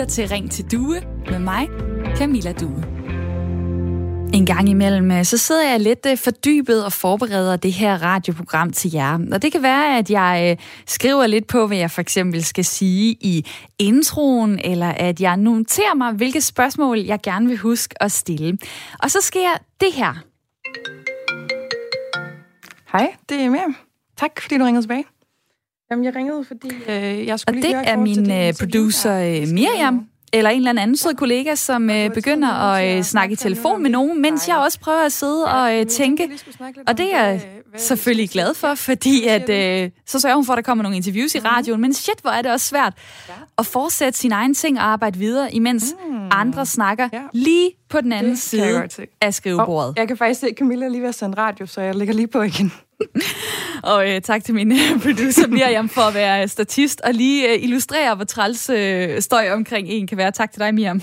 lytter til Ring til Due med mig, Camilla Due. En gang imellem, øh, så sidder jeg lidt øh, fordybet og forbereder det her radioprogram til jer. Og det kan være, at jeg øh, skriver lidt på, hvad jeg for eksempel skal sige i introen, eller at jeg noterer mig, hvilke spørgsmål jeg gerne vil huske at stille. Og så sker det her. Hej, det er Miriam. Tak, fordi du ringede tilbage. Jamen, jeg ringede, fordi øh, jeg skulle Og lige det er min det øh, producer øh, Miriam, eller en eller anden sød kollega, som øh, begynder at øh, snakke i telefon med nogen, mens jeg også prøver at sidde og øh, tænke. Og det er jeg selvfølgelig glad for, fordi at, øh, så sørger hun for, at der kommer nogle interviews i radioen. Men shit, hvor er det også svært at fortsætte sine egne ting og arbejde videre, imens andre snakker lige på den anden side af skrivebordet. Jeg kan faktisk se, at Camilla lige ved at sende radio, så jeg lægger lige på igen. Og øh, tak til min øh, producer Miriam for at være øh, statist og lige øh, illustrere, hvor træls øh, støj omkring en kan være. Tak til dig, Miriam.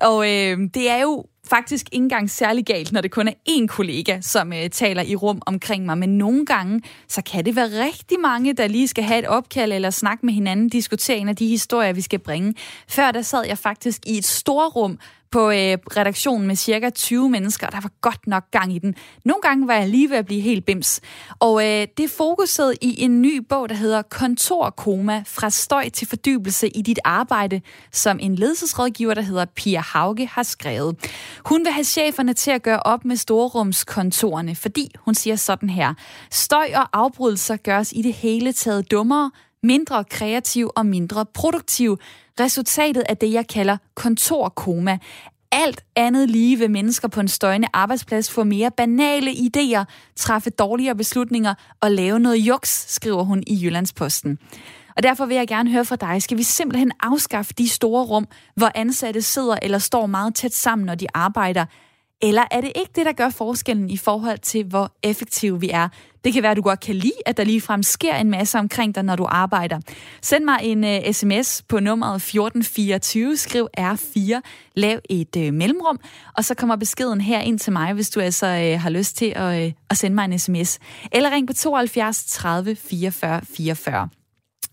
Og øh, det er jo faktisk ikke engang særlig galt, når det kun er én kollega, som øh, taler i rum omkring mig. Men nogle gange, så kan det være rigtig mange, der lige skal have et opkald eller snakke med hinanden, diskutere en af de historier, vi skal bringe. Før der sad jeg faktisk i et storrum på øh, redaktionen med cirka 20 mennesker, og der var godt nok gang i den. Nogle gange var jeg lige ved at blive helt bims. Og øh, det fokuserede fokuset i en ny bog, der hedder Kontorkoma, fra støj til fordybelse i dit arbejde, som en ledelsesrådgiver, der hedder Pia Hauge, har skrevet. Hun vil have cheferne til at gøre op med storrumskontorerne, fordi hun siger sådan her. Støj og afbrydelser gør os i det hele taget dummere, mindre kreativ og mindre produktiv. Resultatet af det, jeg kalder kontorkoma. Alt andet lige vil mennesker på en støjende arbejdsplads få mere banale idéer, træffe dårligere beslutninger og lave noget juks, skriver hun i Jyllandsposten. Og derfor vil jeg gerne høre fra dig. Skal vi simpelthen afskaffe de store rum, hvor ansatte sidder eller står meget tæt sammen, når de arbejder? Eller er det ikke det, der gør forskellen i forhold til, hvor effektive vi er? Det kan være, at du godt kan lide, at der ligefrem sker en masse omkring dig, når du arbejder. Send mig en øh, uh, sms på nummeret 1424, skriv R4, lav et uh, mellemrum, og så kommer beskeden her ind til mig, hvis du altså uh, har lyst til at, uh, at sende mig en sms. Eller ring på 72 30 44 44.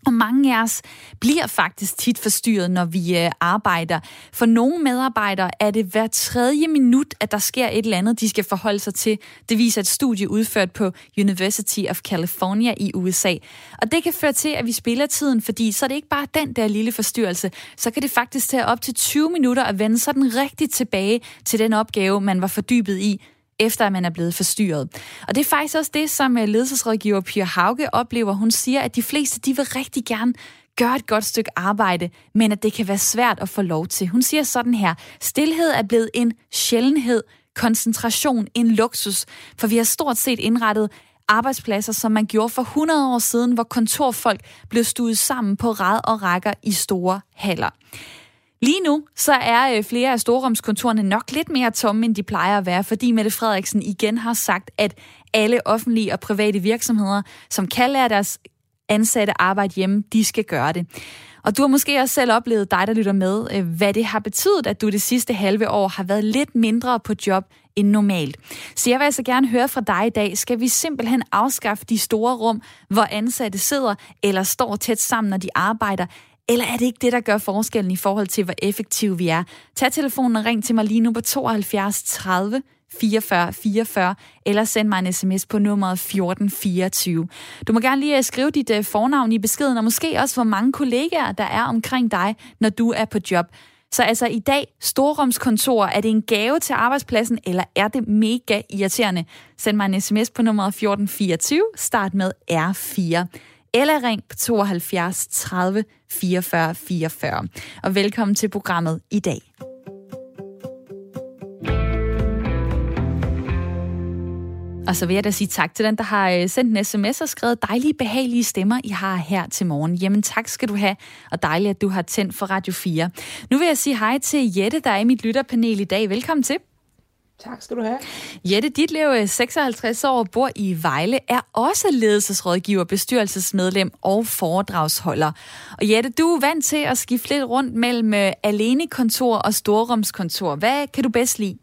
Og mange af os bliver faktisk tit forstyrret, når vi øh, arbejder. For nogle medarbejdere er det hver tredje minut, at der sker et eller andet, de skal forholde sig til. Det viser et studie udført på University of California i USA. Og det kan føre til, at vi spiller tiden, fordi så er det ikke bare den der lille forstyrrelse. Så kan det faktisk tage op til 20 minutter at vende sådan rigtigt tilbage til den opgave, man var fordybet i efter at man er blevet forstyrret. Og det er faktisk også det, som øh, ledelsesrådgiver Pia Hauge oplever. Hun siger, at de fleste de vil rigtig gerne gøre et godt stykke arbejde, men at det kan være svært at få lov til. Hun siger sådan her, stilhed er blevet en sjældenhed, koncentration en luksus, for vi har stort set indrettet arbejdspladser, som man gjorde for 100 år siden, hvor kontorfolk blev stuet sammen på rad og rækker i store haller. Lige nu så er øh, flere af storrumskontorerne nok lidt mere tomme, end de plejer at være, fordi Mette Frederiksen igen har sagt, at alle offentlige og private virksomheder, som kan lære deres ansatte arbejde hjemme, de skal gøre det. Og du har måske også selv oplevet, dig der lytter med, øh, hvad det har betydet, at du det sidste halve år har været lidt mindre på job end normalt. Så jeg vil altså gerne høre fra dig i dag. Skal vi simpelthen afskaffe de store rum, hvor ansatte sidder eller står tæt sammen, når de arbejder? Eller er det ikke det, der gør forskellen i forhold til, hvor effektive vi er? Tag telefonen og ring til mig lige nu på 72 30 44 44, eller send mig en sms på nummeret 1424. Du må gerne lige øh, skrive dit øh, fornavn i beskeden, og måske også, hvor mange kollegaer der er omkring dig, når du er på job. Så altså i dag, storrumskontor, er det en gave til arbejdspladsen, eller er det mega irriterende? Send mig en sms på nummeret 1424, start med R4 eller ring på 72 30 44 44. Og velkommen til programmet i dag. Og så vil jeg da sige tak til den, der har øh, sendt en sms og skrevet dejlige, behagelige stemmer, I har her til morgen. Jamen tak skal du have, og dejligt, at du har tændt for Radio 4. Nu vil jeg sige hej til Jette, der er i mit lytterpanel i dag. Velkommen til. Tak skal du have. Jette Ditlev, 56 år, bor i Vejle, er også ledelsesrådgiver, bestyrelsesmedlem og foredragsholder. Og Jette, du er vant til at skifte lidt rundt mellem øh, alenekontor og storrumskontor. Hvad kan du bedst lide?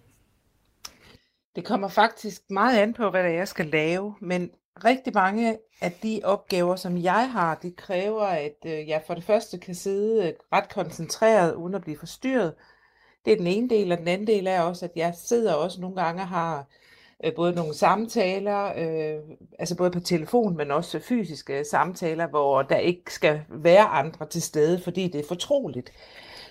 Det kommer faktisk meget an på, hvad det er, jeg skal lave, men rigtig mange af de opgaver, som jeg har, de kræver, at øh, jeg for det første kan sidde øh, ret koncentreret, uden at blive forstyrret. Det er den ene del, og den anden del er også, at jeg sidder også nogle gange og har øh, både nogle samtaler, øh, altså både på telefon, men også fysiske samtaler, hvor der ikke skal være andre til stede, fordi det er fortroligt.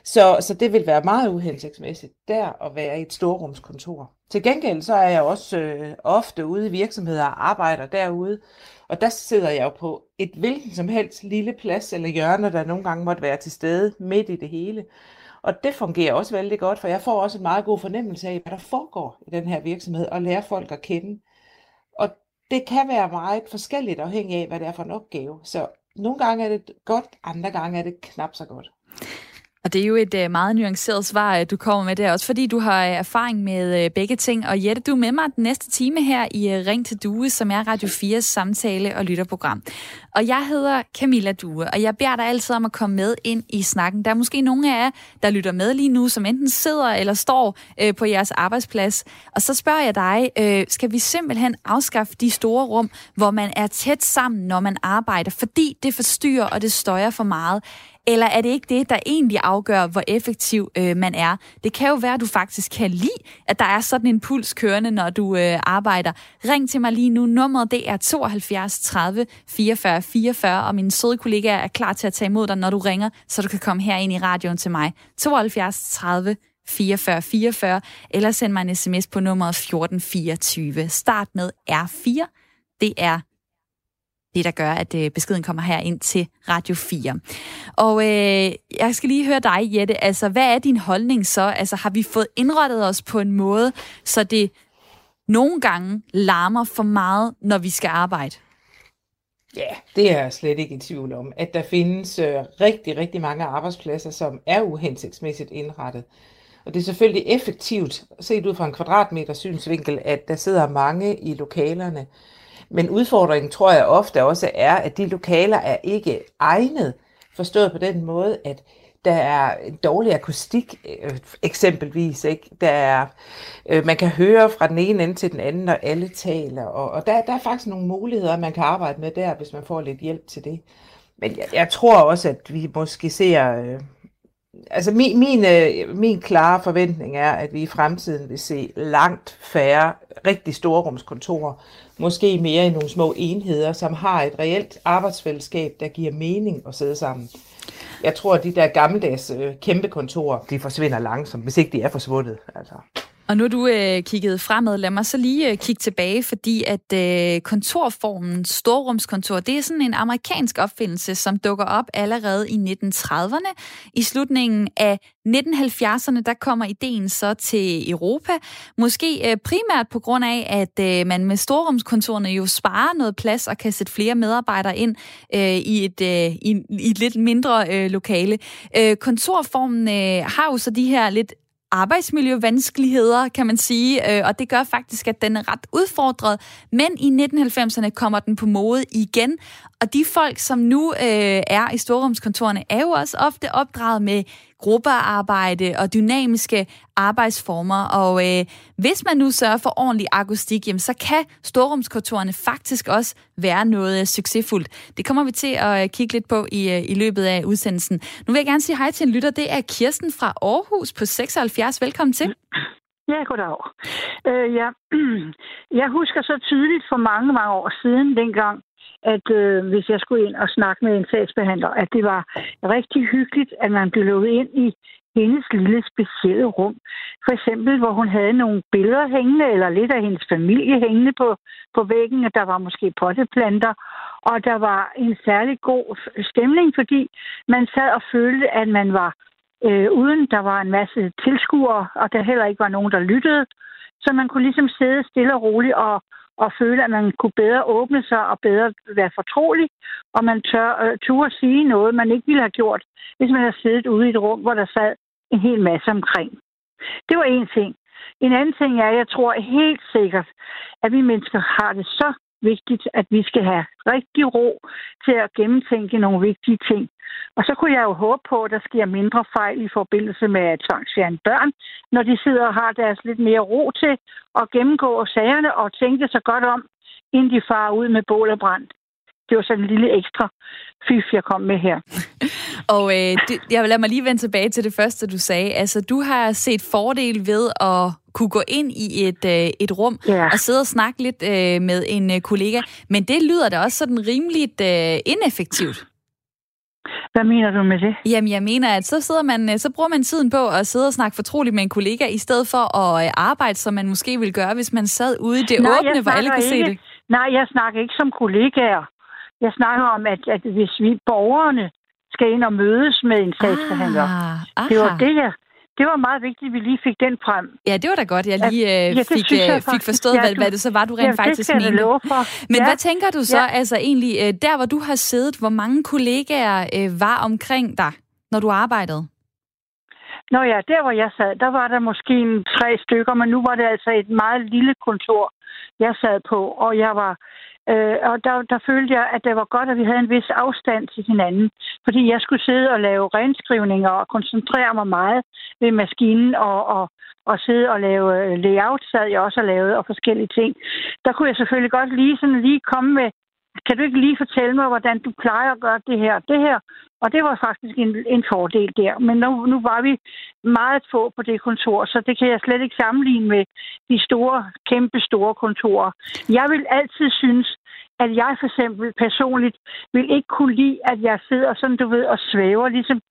Så, så det vil være meget uhensigtsmæssigt der at være i et storrumskontor. Til gengæld så er jeg også øh, ofte ude i virksomheder og arbejder derude, og der sidder jeg jo på et hvilken som helst lille plads eller hjørne, der nogle gange måtte være til stede midt i det hele. Og det fungerer også vældig godt, for jeg får også en meget god fornemmelse af, hvad der foregår i den her virksomhed, og lærer folk at kende. Og det kan være meget forskelligt afhængig af, hvad det er for en opgave. Så nogle gange er det godt, andre gange er det knap så godt. Og det er jo et øh, meget nuanceret svar, øh, du kommer med der, også fordi du har øh, erfaring med begge ting. Og Jette, du er med mig den næste time her i Ring til Due, som er Radio 4's samtale- og lytterprogram. Og jeg hedder Camilla Due, og jeg beder dig altid om at komme med ind i snakken. Der er måske nogle af jer, der lytter med lige nu, som enten sidder eller står på jeres arbejdsplads. Og så spørger jeg dig, skal vi simpelthen afskaffe de store rum, hvor man er tæt sammen, når man arbejder, fordi det forstyrrer og det støjer for meget? Eller er det ikke det, der egentlig afgør, hvor effektiv øh, man er? Det kan jo være, at du faktisk kan lide, at der er sådan en puls kørende, når du øh, arbejder. Ring til mig lige nu. Nummeret det er 72 30 44 44, og mine søde kollegaer er klar til at tage imod dig, når du ringer, så du kan komme her ind i radioen til mig. 72 30 44 44, eller send mig en sms på nummeret 1424. Start med R4. Det er det, der gør, at øh, beskeden kommer her ind til Radio 4. Og øh, jeg skal lige høre dig, Jette. Altså, hvad er din holdning så? Altså, har vi fået indrettet os på en måde, så det nogle gange larmer for meget, når vi skal arbejde? Ja, det er jeg slet ikke i tvivl om. At der findes øh, rigtig, rigtig mange arbejdspladser, som er uhensigtsmæssigt indrettet. Og det er selvfølgelig effektivt, set ud fra en kvadratmeter synsvinkel, at der sidder mange i lokalerne, men udfordringen tror jeg ofte også er, at de lokaler er ikke egnet, forstået på den måde, at der er en dårlig akustik øh, eksempelvis. Ikke? Der er, øh, man kan høre fra den ene ende til den anden, når alle taler. Og, og der, der er faktisk nogle muligheder, man kan arbejde med der, hvis man får lidt hjælp til det. Men jeg, jeg tror også, at vi måske ser... Øh, altså min, min, øh, min klare forventning er, at vi i fremtiden vil se langt færre rigtig store rumskontorer, måske mere i nogle små enheder, som har et reelt arbejdsfællesskab, der giver mening at sidde sammen. Jeg tror, at de der gammeldags øh, kæmpe kontorer, de forsvinder langsomt, hvis ikke de er forsvundet. Altså. Og nu er du øh, kigget fremad. Lad mig så lige øh, kigge tilbage, fordi at øh, kontorformen storrumskontor, det er sådan en amerikansk opfindelse, som dukker op allerede i 1930'erne. I slutningen af 1970'erne, der kommer ideen så til Europa. Måske øh, primært på grund af, at øh, man med storrumskontorene jo sparer noget plads og kan sætte flere medarbejdere ind øh, i, et, øh, i, i et lidt mindre øh, lokale. Øh, kontorformen øh, har jo så de her lidt arbejdsmiljøvanskeligheder, kan man sige, øh, og det gør faktisk, at den er ret udfordret. Men i 1990'erne kommer den på mode igen, og de folk, som nu øh, er i storrumskontorerne, er jo også ofte opdraget med gruppearbejde og dynamiske arbejdsformer. Og øh, hvis man nu sørger for ordentlig akustik, jamen, så kan storrumskontorerne faktisk også være noget øh, succesfuldt. Det kommer vi til at øh, kigge lidt på i, øh, i løbet af udsendelsen. Nu vil jeg gerne sige hej til en lytter. Det er Kirsten fra Aarhus på 76. Velkommen til. Ja, goddag. Øh, ja. Jeg husker så tydeligt for mange, mange år siden, dengang at øh, hvis jeg skulle ind og snakke med en sagsbehandler, at det var rigtig hyggeligt, at man blev lukket ind i hendes lille specielle rum. For eksempel, hvor hun havde nogle billeder hængende, eller lidt af hendes familie hængende på, på væggen, og der var måske potteplanter, og der var en særlig god stemning, fordi man sad og følte, at man var øh, uden, der var en masse tilskuere, og der heller ikke var nogen, der lyttede. Så man kunne ligesom sidde stille og roligt og, og føle, at man kunne bedre åbne sig og bedre være fortrolig, og man tør, øh, turde sige noget, man ikke ville have gjort, hvis man havde siddet ude i et rum, hvor der sad en hel masse omkring. Det var en ting. En anden ting er, at jeg tror helt sikkert, at vi mennesker har det så vigtigt, at vi skal have rigtig ro til at gennemtænke nogle vigtige ting. Og så kunne jeg jo håbe på, at der sker mindre fejl i forbindelse med at tvangsfjerne børn, når de sidder og har deres lidt mere ro til at gennemgå sagerne og tænke så godt om, inden de farer ud med bål og brand. Det var sådan en lille ekstra fif, jeg kom med her. og øh, det, jeg vil lade mig lige vende tilbage til det første, du sagde. Altså, du har set fordel ved at kunne gå ind i et, øh, et rum ja. og sidde og snakke lidt øh, med en øh, kollega. Men det lyder da også sådan rimeligt øh, ineffektivt. Hvad mener du med det? Jamen, jeg mener, at så, sidder man, øh, så bruger man tiden på at sidde og snakke fortroligt med en kollega, i stedet for at øh, arbejde, som man måske ville gøre, hvis man sad ude i det Nej, åbne, hvor alle ikke. se det. Nej, jeg snakker ikke som kollegaer. Jeg snakker om, at, at hvis vi borgerne skal ind og mødes med en sagsbehandler. Ah, det var det, jeg, det var meget vigtigt, at vi lige fik den frem. Ja, det var da godt, jeg lige øh, ja, fik, jeg øh, fik forstået, ja, hvad, hvad det så var, du rent ja, faktisk mente. Men ja. hvad tænker du så, ja. altså egentlig, øh, der hvor du har siddet, hvor mange kollegaer øh, var omkring dig, når du arbejdede? Nå ja, der hvor jeg sad, der var der måske en tre stykker, men nu var det altså et meget lille kontor, jeg sad på, og jeg var Øh, og der, der følte jeg, at det var godt, at vi havde en vis afstand til hinanden. Fordi jeg skulle sidde og lave renskrivninger og koncentrere mig meget ved maskinen og, og, og sidde og lave øh, layout, sad jeg også og lavede, og forskellige ting. Der kunne jeg selvfølgelig godt lige sådan lige komme med, kan du ikke lige fortælle mig, hvordan du plejer at gøre det her det her? Og det var faktisk en, en fordel der. Men nu, nu var vi meget få på det kontor, så det kan jeg slet ikke sammenligne med de store, kæmpe store kontorer. Jeg vil altid synes, at jeg for eksempel personligt vil ikke kunne lide, at jeg sidder sådan, du ved, og svæver ligesom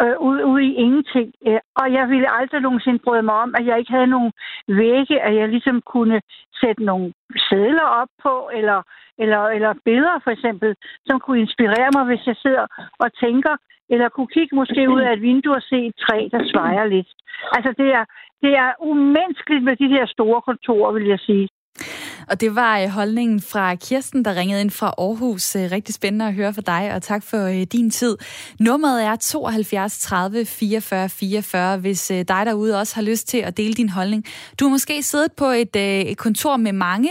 øh, ude, ude i ingenting. Øh, og jeg ville aldrig nogensinde bryde mig om, at jeg ikke havde nogen vægge, at jeg ligesom kunne sætte nogle sædler op på, eller, eller, eller billeder for eksempel, som kunne inspirere mig, hvis jeg sidder og tænker, eller kunne kigge måske ud af et vindue og se et træ, der svejer lidt. Altså det er, det er umenneskeligt med de her store kontorer, vil jeg sige. Og det var øh, holdningen fra Kirsten, der ringede ind fra Aarhus. Øh, rigtig spændende at høre fra dig, og tak for øh, din tid. Nummeret er 72 30 44 44, hvis dig derude også har lyst til at dele din holdning. Du har måske siddet på et, et kontor med mange.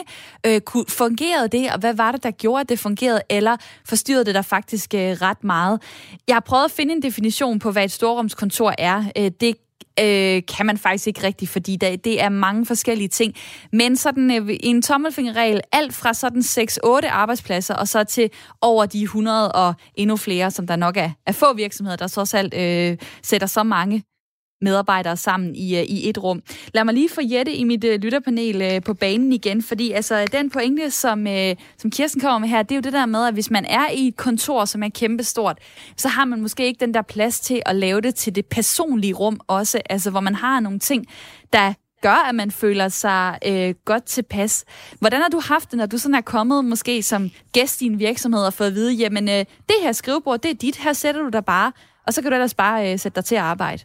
Fungerede det, og hvad var det, der gjorde, at det fungerede, eller forstyrrede det der faktisk ret meget? Jeg har prøvet at finde en definition på, hvad et storrumskontor er. Det øh, kan man faktisk ikke rigtigt, fordi der, det er mange forskellige ting. Men sådan øh, en tommelfingerregel, alt fra sådan 6-8 arbejdspladser, og så til over de 100 og endnu flere, som der nok er, er få virksomheder, der så alt øh, sætter så mange medarbejdere sammen i, øh, i et rum. Lad mig lige få Jette i mit øh, lytterpanel øh, på banen igen, fordi altså, den pointe, som, som Kirsten kommer med her, det er jo det der med, at hvis man er i et kontor, som er kæmpestort, så har man måske ikke den der plads til at lave det til det personlige rum også, altså hvor man har nogle ting, der gør, at man føler sig øh, godt tilpas. Hvordan har du haft det, når du sådan er kommet måske som gæst i en virksomhed og fået at vide, jamen øh, det her skrivebord, det er dit, her sætter du dig bare, og så kan du ellers bare øh, sætte dig til at arbejde?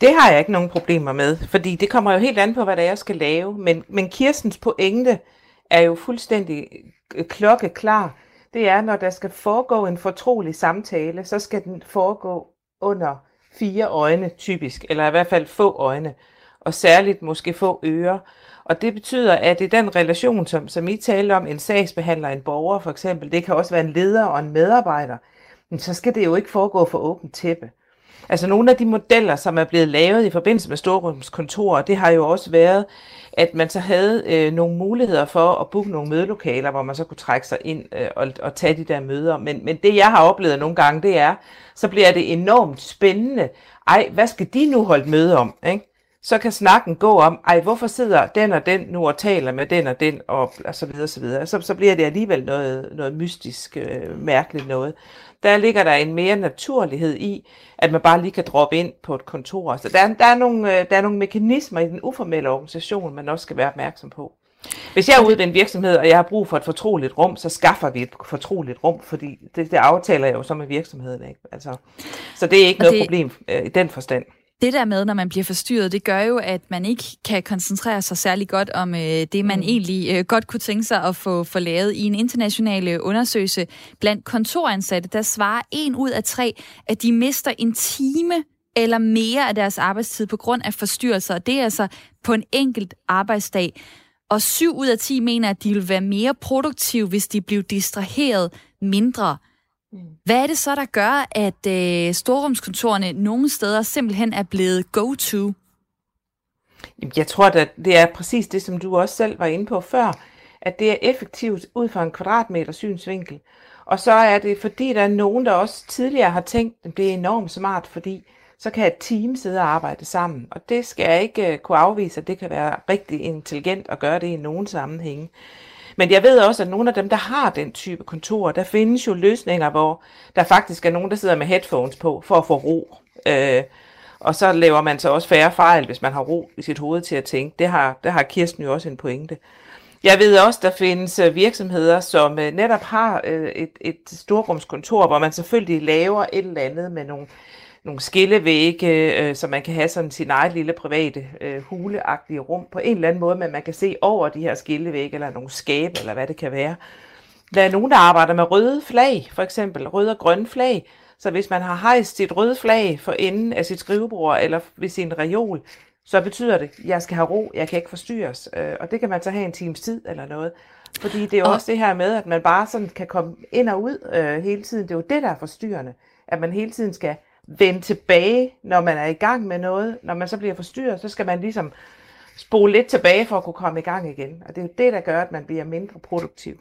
Det har jeg ikke nogen problemer med, fordi det kommer jo helt an på, hvad der jeg skal lave. Men, men Kirstens pointe er jo fuldstændig øh, klokkeklar. Det er, når der skal foregå en fortrolig samtale, så skal den foregå under fire øjne typisk, eller i hvert fald få øjne, og særligt måske få ører. Og det betyder, at i den relation, som, som I taler om, en sagsbehandler, en borger for eksempel, det kan også være en leder og en medarbejder, men så skal det jo ikke foregå for åbent tæppe. Altså nogle af de modeller, som er blevet lavet i forbindelse med storrumskontorer, det har jo også været, at man så havde øh, nogle muligheder for at booke nogle mødelokaler, hvor man så kunne trække sig ind øh, og, og tage de der møder. Men, men det jeg har oplevet nogle gange, det er, så bliver det enormt spændende. Ej, hvad skal de nu holde møde om? Ikke? Så kan snakken gå om, ej, hvorfor sidder den og den nu og taler med den og den, og, og så videre, så videre. Så, så bliver det alligevel noget, noget mystisk, øh, mærkeligt noget der ligger der en mere naturlighed i, at man bare lige kan droppe ind på et kontor. Så der, der, er, nogle, øh, der er nogle mekanismer i den uformelle organisation, man også skal være opmærksom på. Hvis jeg er ude ved en virksomhed, og jeg har brug for et fortroligt rum, så skaffer vi et fortroligt rum, fordi det, det aftaler jeg jo så med virksomheden. Ikke? Altså, så det er ikke og noget det, problem øh, i den forstand det der med, når man bliver forstyrret, det gør jo, at man ikke kan koncentrere sig særlig godt om øh, det, man mm. egentlig øh, godt kunne tænke sig at få, få lavet. I en international øh, undersøgelse blandt kontoransatte, der svarer en ud af tre, at de mister en time eller mere af deres arbejdstid på grund af forstyrrelser. Det er altså på en enkelt arbejdsdag. Og syv ud af 10 mener, at de vil være mere produktive, hvis de bliver distraheret mindre. Hvad er det så, der gør, at øh, storrumskontorene nogle steder simpelthen er blevet go-to? Jeg tror, at det er præcis det, som du også selv var inde på før, at det er effektivt ud fra en kvadratmeter synsvinkel. Og så er det, fordi der er nogen, der også tidligere har tænkt, at det er enormt smart, fordi så kan et team sidde og arbejde sammen. Og det skal jeg ikke uh, kunne afvise, at det kan være rigtig intelligent at gøre det i nogen sammenhænge. Men jeg ved også, at nogle af dem, der har den type kontor, der findes jo løsninger, hvor der faktisk er nogen, der sidder med headphones på for at få ro. Øh, og så laver man så også færre fejl, hvis man har ro i sit hoved til at tænke. Det har, det har Kirsten jo også en pointe. Jeg ved også, der findes øh, virksomheder, som øh, netop har øh, et, et storrumskontor, hvor man selvfølgelig laver et eller andet med nogle, nogle skillevægge, så man kan have sådan sin eget lille private huleagtige rum på en eller anden måde, men man kan se over de her skillevægge, eller nogle skabe, eller hvad det kan være. Der er nogen, der arbejder med røde flag, for eksempel røde og grønne flag, så hvis man har hejst sit røde flag for enden af sit skrivebord eller ved sin reol, så betyder det, at jeg skal have ro, jeg kan ikke forstyrres. Øh, og det kan man så have en times tid eller noget. Fordi det er jo og... også det her med, at man bare sådan kan komme ind og ud øh, hele tiden. Det er jo det, der er forstyrrende. At man hele tiden skal vende tilbage, når man er i gang med noget. Når man så bliver forstyrret, så skal man ligesom spole lidt tilbage for at kunne komme i gang igen. Og det er jo det, der gør, at man bliver mindre produktiv.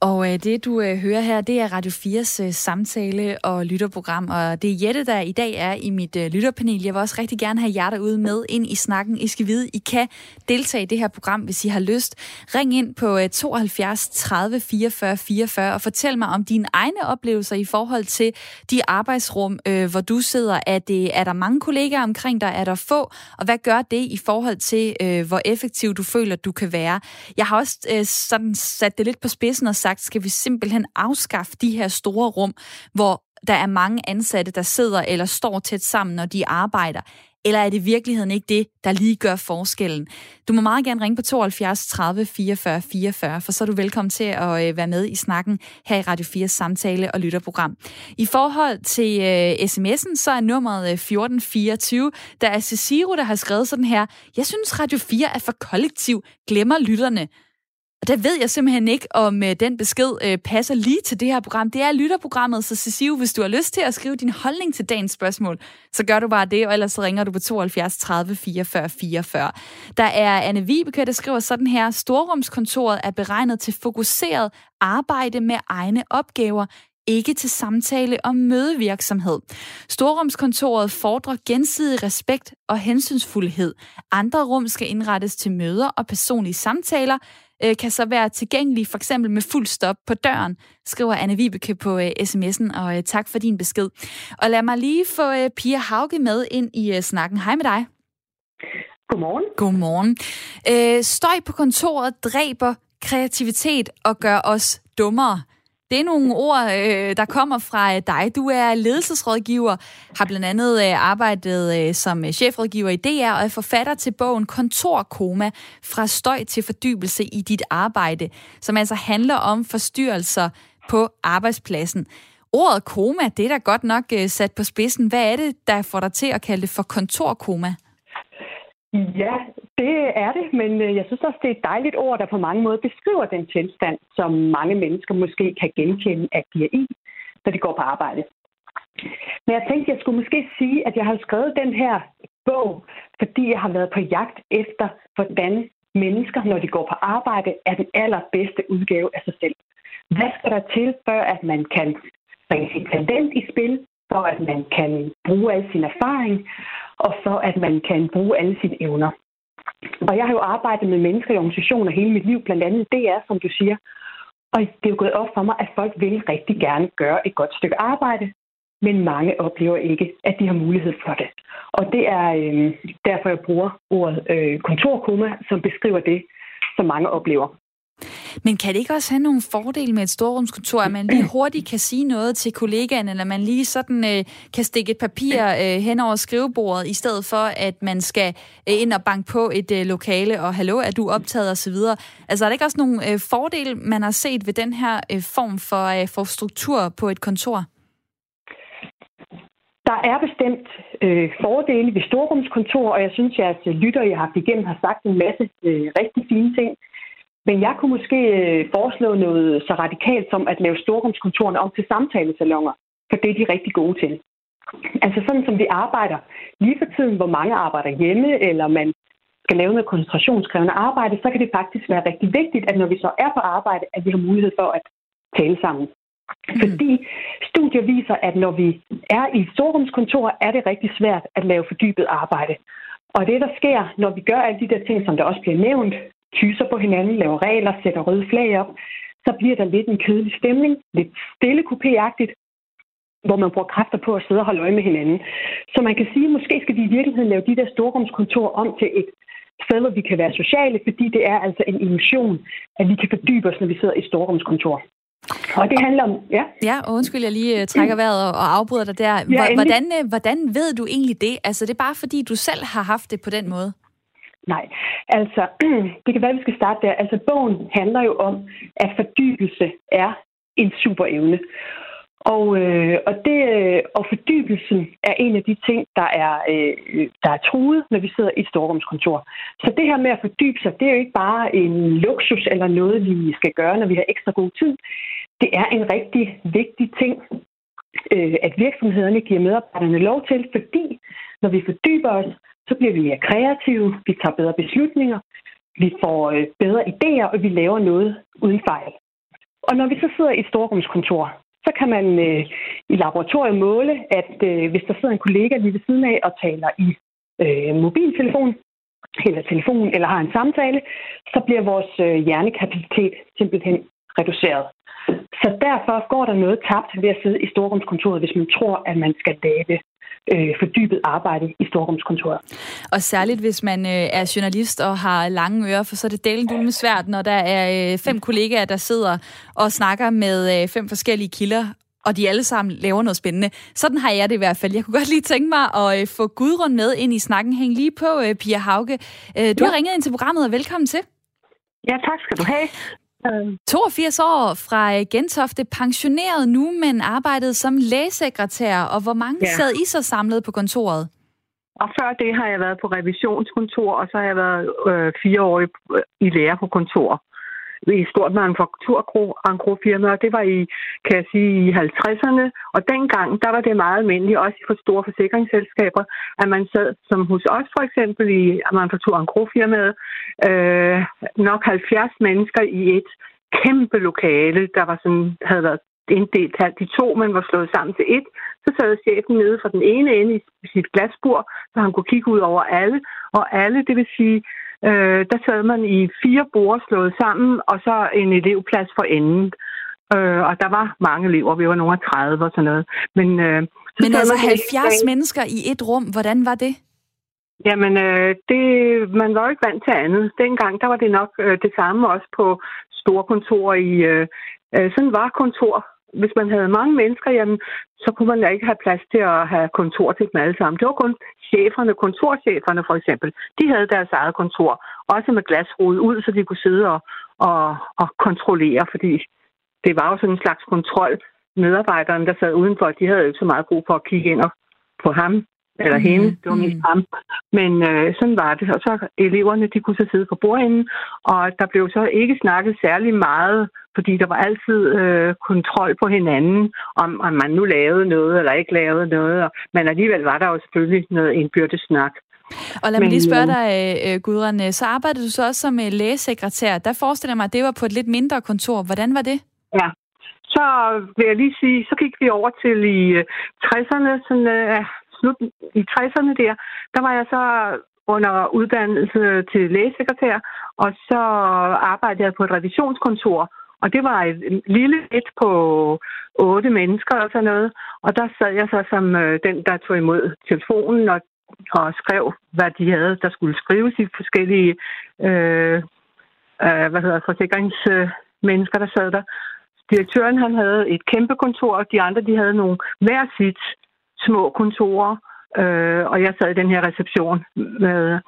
Og øh, det, du øh, hører her, det er Radio 4's øh, samtale- og lytterprogram, og det er Jette, der i dag er i mit øh, lytterpanel. Jeg vil også rigtig gerne have jer derude med ind i snakken. I skal vide, I kan deltage i det her program, hvis I har lyst. Ring ind på øh, 72 30 44 44 og fortæl mig om dine egne oplevelser i forhold til de arbejdsrum, øh, hvor du sidder. Er, det, er der mange kollegaer omkring dig? Er der få? Og hvad gør det i forhold til, øh, hvor effektiv du føler, du kan være? Jeg har også øh, sådan sat det lidt på spidsen og sagt, skal vi simpelthen afskaffe de her store rum, hvor der er mange ansatte, der sidder eller står tæt sammen, når de arbejder? Eller er det i virkeligheden ikke det, der lige gør forskellen? Du må meget gerne ringe på 72 30 44 44, for så er du velkommen til at øh, være med i snakken her i Radio 4 samtale- og lytterprogram. I forhold til øh, uh, sms'en, så er nummeret øh, 1424. Der er Cicero, der har skrevet sådan her. Jeg synes, Radio 4 er for kollektiv, glemmer lytterne. Og der ved jeg simpelthen ikke, om øh, den besked øh, passer lige til det her program. Det er lytterprogrammet, så Cecil, hvis du har lyst til at skrive din holdning til dagens spørgsmål, så gør du bare det, og ellers så ringer du på 72 30 44 44. Der er Anne Vibeke, der skriver sådan her, Storrumskontoret er beregnet til fokuseret arbejde med egne opgaver, ikke til samtale om mødevirksomhed. Storrumskontoret fordrer gensidig respekt og hensynsfuldhed. Andre rum skal indrettes til møder og personlige samtaler, øh, kan så være tilgængelig for eksempel med fuld stop på døren, skriver Anne Vibeke på øh, sms'en, og øh, tak for din besked. Og lad mig lige få øh, Pia Hauge med ind i øh, snakken. Hej med dig. Godmorgen. Godmorgen. Øh, støj på kontoret dræber kreativitet og gør os dummere. Det er nogle ord, øh, der kommer fra øh, dig. Du er ledelsesrådgiver, har blandt andet øh, arbejdet som chefrådgiver i DR og er forfatter til bogen Kontorkoma fra støj til fordybelse i dit arbejde, som altså handler om forstyrrelser på arbejdspladsen. Ordet koma, det er da godt nok sat på spidsen. Hvad er det, der får dig til at kalde det for kontorkoma? Ja, det er det, men øh, jeg synes også, det er et dejligt ord, der på mange måder beskriver den tilstand, som mange mennesker måske kan genkende, at de er i, når de går på arbejde. Men jeg tænkte, jeg skulle måske sige, at jeg har skrevet den her bog, fordi jeg har været på jagt efter, hvordan mennesker, når de går på arbejde, er den allerbedste udgave af sig selv. Hvad skal der til, før at man kan bringe sit talent i spil, for at man kan bruge al sin erfaring, og for at man kan bruge alle sine evner. Og jeg har jo arbejdet med mennesker i organisationer hele mit liv, blandt andet DR, som du siger. Og det er jo gået op for mig, at folk vil rigtig gerne gøre et godt stykke arbejde, men mange oplever ikke, at de har mulighed for det. Og det er øh, derfor, jeg bruger ordet øh, kontorkoma, som beskriver det, som mange oplever. Men kan det ikke også have nogle fordele med et storrumskontor, at man lige hurtigt kan sige noget til kollegaen, eller man lige sådan øh, kan stikke et papir øh, hen over skrivebordet, i stedet for, at man skal øh, ind og banke på et øh, lokale, og hallo, er du optaget osv.? Altså er der ikke også nogle øh, fordele, man har set ved den her øh, form for, øh, for struktur på et kontor? Der er bestemt øh, fordele ved storrumskontor, og jeg synes, at jeres lytter, jeg har haft igennem, har sagt en masse øh, rigtig fine ting. Men jeg kunne måske øh, foreslå noget så radikalt som at lave storrumskontorene om til samtalesalonger, for det er de rigtig gode til. Altså sådan som vi arbejder lige for tiden, hvor mange arbejder hjemme, eller man skal lave noget koncentrationskrævende arbejde, så kan det faktisk være rigtig vigtigt, at når vi så er på arbejde, at vi har mulighed for at tale sammen. Mm. Fordi studier viser, at når vi er i et storrumskontor, er det rigtig svært at lave fordybet arbejde. Og det, der sker, når vi gør alle de der ting, som der også bliver nævnt, tyser på hinanden, laver regler, sætter røde flag op, så bliver der lidt en kedelig stemning, lidt stille kupéagtigt, hvor man bruger kræfter på at sidde og holde øje med hinanden. Så man kan sige, at måske skal vi i virkeligheden lave de der storrumskontor om til et sted, hvor vi kan være sociale, fordi det er altså en illusion, at vi kan fordybe os, når vi sidder i storrumskontor. Og det handler om... Ja, ja undskyld, jeg lige øh, trækker vejret og, og afbryder dig der. Hvordan, ja, øh, hvordan ved du egentlig det? Altså, det er bare fordi, du selv har haft det på den måde? Nej, altså, det kan være, at vi skal starte der. Altså, bogen handler jo om, at fordybelse er en super evne. Og, øh, og, det, øh, og fordybelsen er en af de ting, der er, øh, der er truet, når vi sidder i et storrumskontor. Så det her med at fordybe sig, det er jo ikke bare en luksus eller noget, vi skal gøre, når vi har ekstra god tid. Det er en rigtig vigtig ting, øh, at virksomhederne giver medarbejderne lov til, fordi når vi fordyber os, så bliver vi mere kreative, vi tager bedre beslutninger, vi får øh, bedre idéer, og vi laver noget uden fejl. Og når vi så sidder i et storrumskontor, så kan man øh, i laboratoriet måle, at øh, hvis der sidder en kollega lige ved siden af og taler i øh, mobiltelefon, eller telefon, eller har en samtale, så bliver vores øh, hjernekapacitet simpelthen reduceret. Så derfor går der noget tabt ved at sidde i storrumskontoret, hvis man tror, at man skal lave øh, fordybet arbejde i storrumskontoret. Og særligt hvis man øh, er journalist og har lange ører, for så er det delen svært, når der er øh, fem kollegaer, der sidder og snakker med øh, fem forskellige kilder, og de alle sammen laver noget spændende. Sådan har jeg det i hvert fald. Jeg kunne godt lige tænke mig at øh, få Gudrun med ind i snakken. Hæng lige på, øh, Pia Hauge. Øh, du ja. har ringet ind til programmet, og velkommen til. Ja, tak skal du have. 82 år fra øh, Gentofte, pensioneret nu, men arbejdede som lægesekretær. Og hvor mange ja. sad I så samlet på kontoret? Og før det har jeg været på revisionskontor, og så har jeg været øh, fire år i, i lære på kontor et stort manufakturfirma, og det var i, kan jeg sige, i 50'erne. Og dengang, der var det meget almindeligt, også for store forsikringsselskaber, at man sad, som hos os for eksempel i manufakturfirmaet, øh, nok 70 mennesker i et kæmpe lokale, der var sådan, havde været inddelt halvt de to, men var slået sammen til et. Så sad chefen nede for den ene ende i sit glasbur, så han kunne kigge ud over alle. Og alle, det vil sige Øh, der sad man i fire borde slået sammen, og så en elevplads for enden. Øh, og der var mange elever, vi var nogle af 30 og sådan noget. Men, øh, Men altså 70 mennesker i et rum, hvordan var det? Jamen, øh, det, man var jo ikke vant til andet. Dengang, der var det nok øh, det samme også på store kontorer i... Øh, øh, sådan var kontor hvis man havde mange mennesker, jamen, så kunne man ikke have plads til at have kontor til dem alle sammen. Det var kun cheferne, kontorcheferne for eksempel. De havde deres eget kontor, også med glasrude ud, så de kunne sidde og, og, og kontrollere, fordi det var jo sådan en slags kontrol. Medarbejderne, der sad udenfor, de havde jo ikke så meget brug for at kigge ind på ham eller mm, hende. Det var mest mm. ham. Men øh, sådan var det. Og så eleverne, de kunne så sidde på bordenden, og der blev så ikke snakket særlig meget fordi der var altid øh, kontrol på hinanden, om, om man nu lavede noget eller ikke lavede noget. Og, men alligevel var der jo selvfølgelig noget indbyrdes snak. Og lad mig lige spørge dig, øh, Gudrun, så arbejdede du så også som øh, lægesekretær. Der forestiller jeg mig, at det var på et lidt mindre kontor. Hvordan var det? Ja, så vil jeg lige sige, så gik vi over til i 60'erne, øh, sådan, uh, slut i 60'erne der, der var jeg så under uddannelse til lægesekretær, og så arbejdede jeg på et revisionskontor, og det var et lille et på otte mennesker og sådan noget. Og der sad jeg så som øh, den, der tog imod telefonen og, og skrev, hvad de havde, der skulle skrives i forskellige øh, øh, hvad hedder, forsikringsmennesker, der sad der. Direktøren han havde et kæmpe kontor, og de andre de havde nogle hver sit små kontorer. Øh, og jeg sad i den her reception med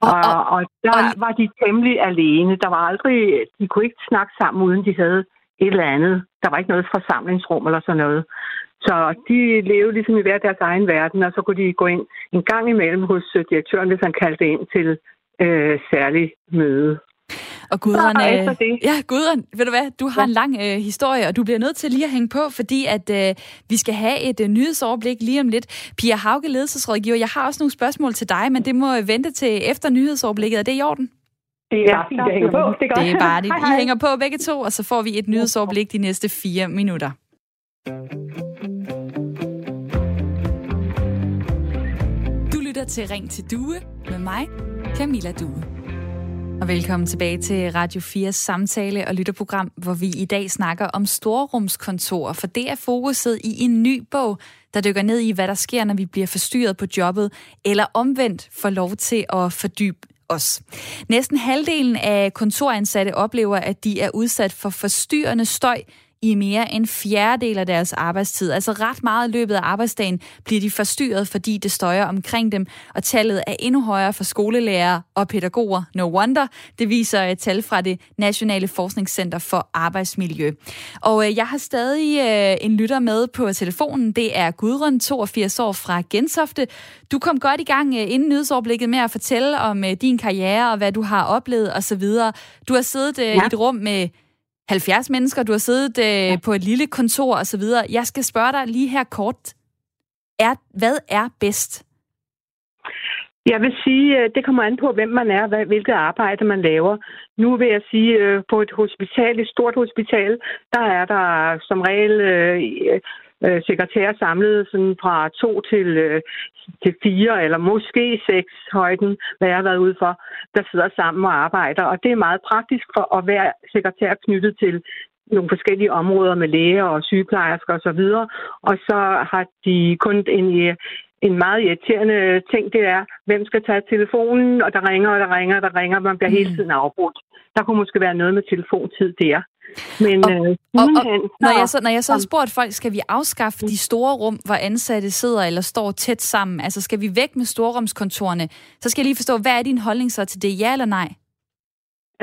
og, og, og der og... var de temmelig alene. Der var aldrig, de kunne ikke snakke sammen, uden de havde et eller andet. Der var ikke noget forsamlingsrum eller sådan noget. Så de levede ligesom i hver deres egen verden, og så kunne de gå ind en gang imellem hos øh, direktøren, hvis han kaldte ind til øh, særlig møde. Og Gudrun, øh, ja, Gudrun, ved du hvad, du har en lang øh, historie, og du bliver nødt til lige at hænge på, fordi at øh, vi skal have et øh, nyhedsoverblik lige om lidt. Pia Hauge, ledelsesrådgiver, jeg har også nogle spørgsmål til dig, men det må øh, vente til efter nyhedsoverblikket. Er det i orden? Det er Ja, bare fint, at hænge på. Det er godt. Det er bare det. hej, I hænger på begge to, og så får vi et nyhedsoverblik de næste fire minutter. Du lytter til Ring til Due med mig, Camilla Due. Og velkommen tilbage til Radio 4's samtale- og lytterprogram, hvor vi i dag snakker om storrumskontor, for det er fokuset i en ny bog, der dykker ned i, hvad der sker, når vi bliver forstyrret på jobbet, eller omvendt får lov til at fordybe os. Næsten halvdelen af kontoransatte oplever, at de er udsat for forstyrrende støj i mere end fjerdedel af deres arbejdstid. Altså ret meget i løbet af arbejdsdagen bliver de forstyrret, fordi det støjer omkring dem, og tallet er endnu højere for skolelærere og pædagoger. No wonder. Det viser et tal fra det Nationale Forskningscenter for Arbejdsmiljø. Og øh, jeg har stadig øh, en lytter med på telefonen. Det er Gudrun, 82 år fra Gentofte. Du kom godt i gang øh, inden nyhedsoverblikket med at fortælle om øh, din karriere og hvad du har oplevet osv. Du har siddet øh, ja. i et rum med 70 mennesker, du har siddet øh, ja. på et lille kontor osv. Jeg skal spørge dig lige her kort. Er, hvad er bedst? Jeg vil sige, øh, det kommer an på, hvem man er, hvad- hvilket arbejde man laver. Nu vil jeg sige, øh, på et hospital, et stort hospital, der er der som regel øh, sekretærer samlet sådan fra to til, øh, til fire, eller måske seks højden, hvad jeg har været ude for, der sidder sammen og arbejder. Og det er meget praktisk for at være sekretær knyttet til nogle forskellige områder med læger og sygeplejersker osv. Og, så videre. og så har de kun en, en meget irriterende ting, det er, hvem skal tage telefonen, og der ringer, og der ringer, og der ringer, man bliver hele tiden afbrudt. Der kunne måske være noget med telefontid der. Men Og- øh, Og, og når, jeg så, når jeg så har spurgt folk, skal vi afskaffe de store rum, hvor ansatte sidder eller står tæt sammen? Altså skal vi væk med storrumskontorene? Så skal jeg lige forstå, hvad er din holdning så til det? Ja eller nej?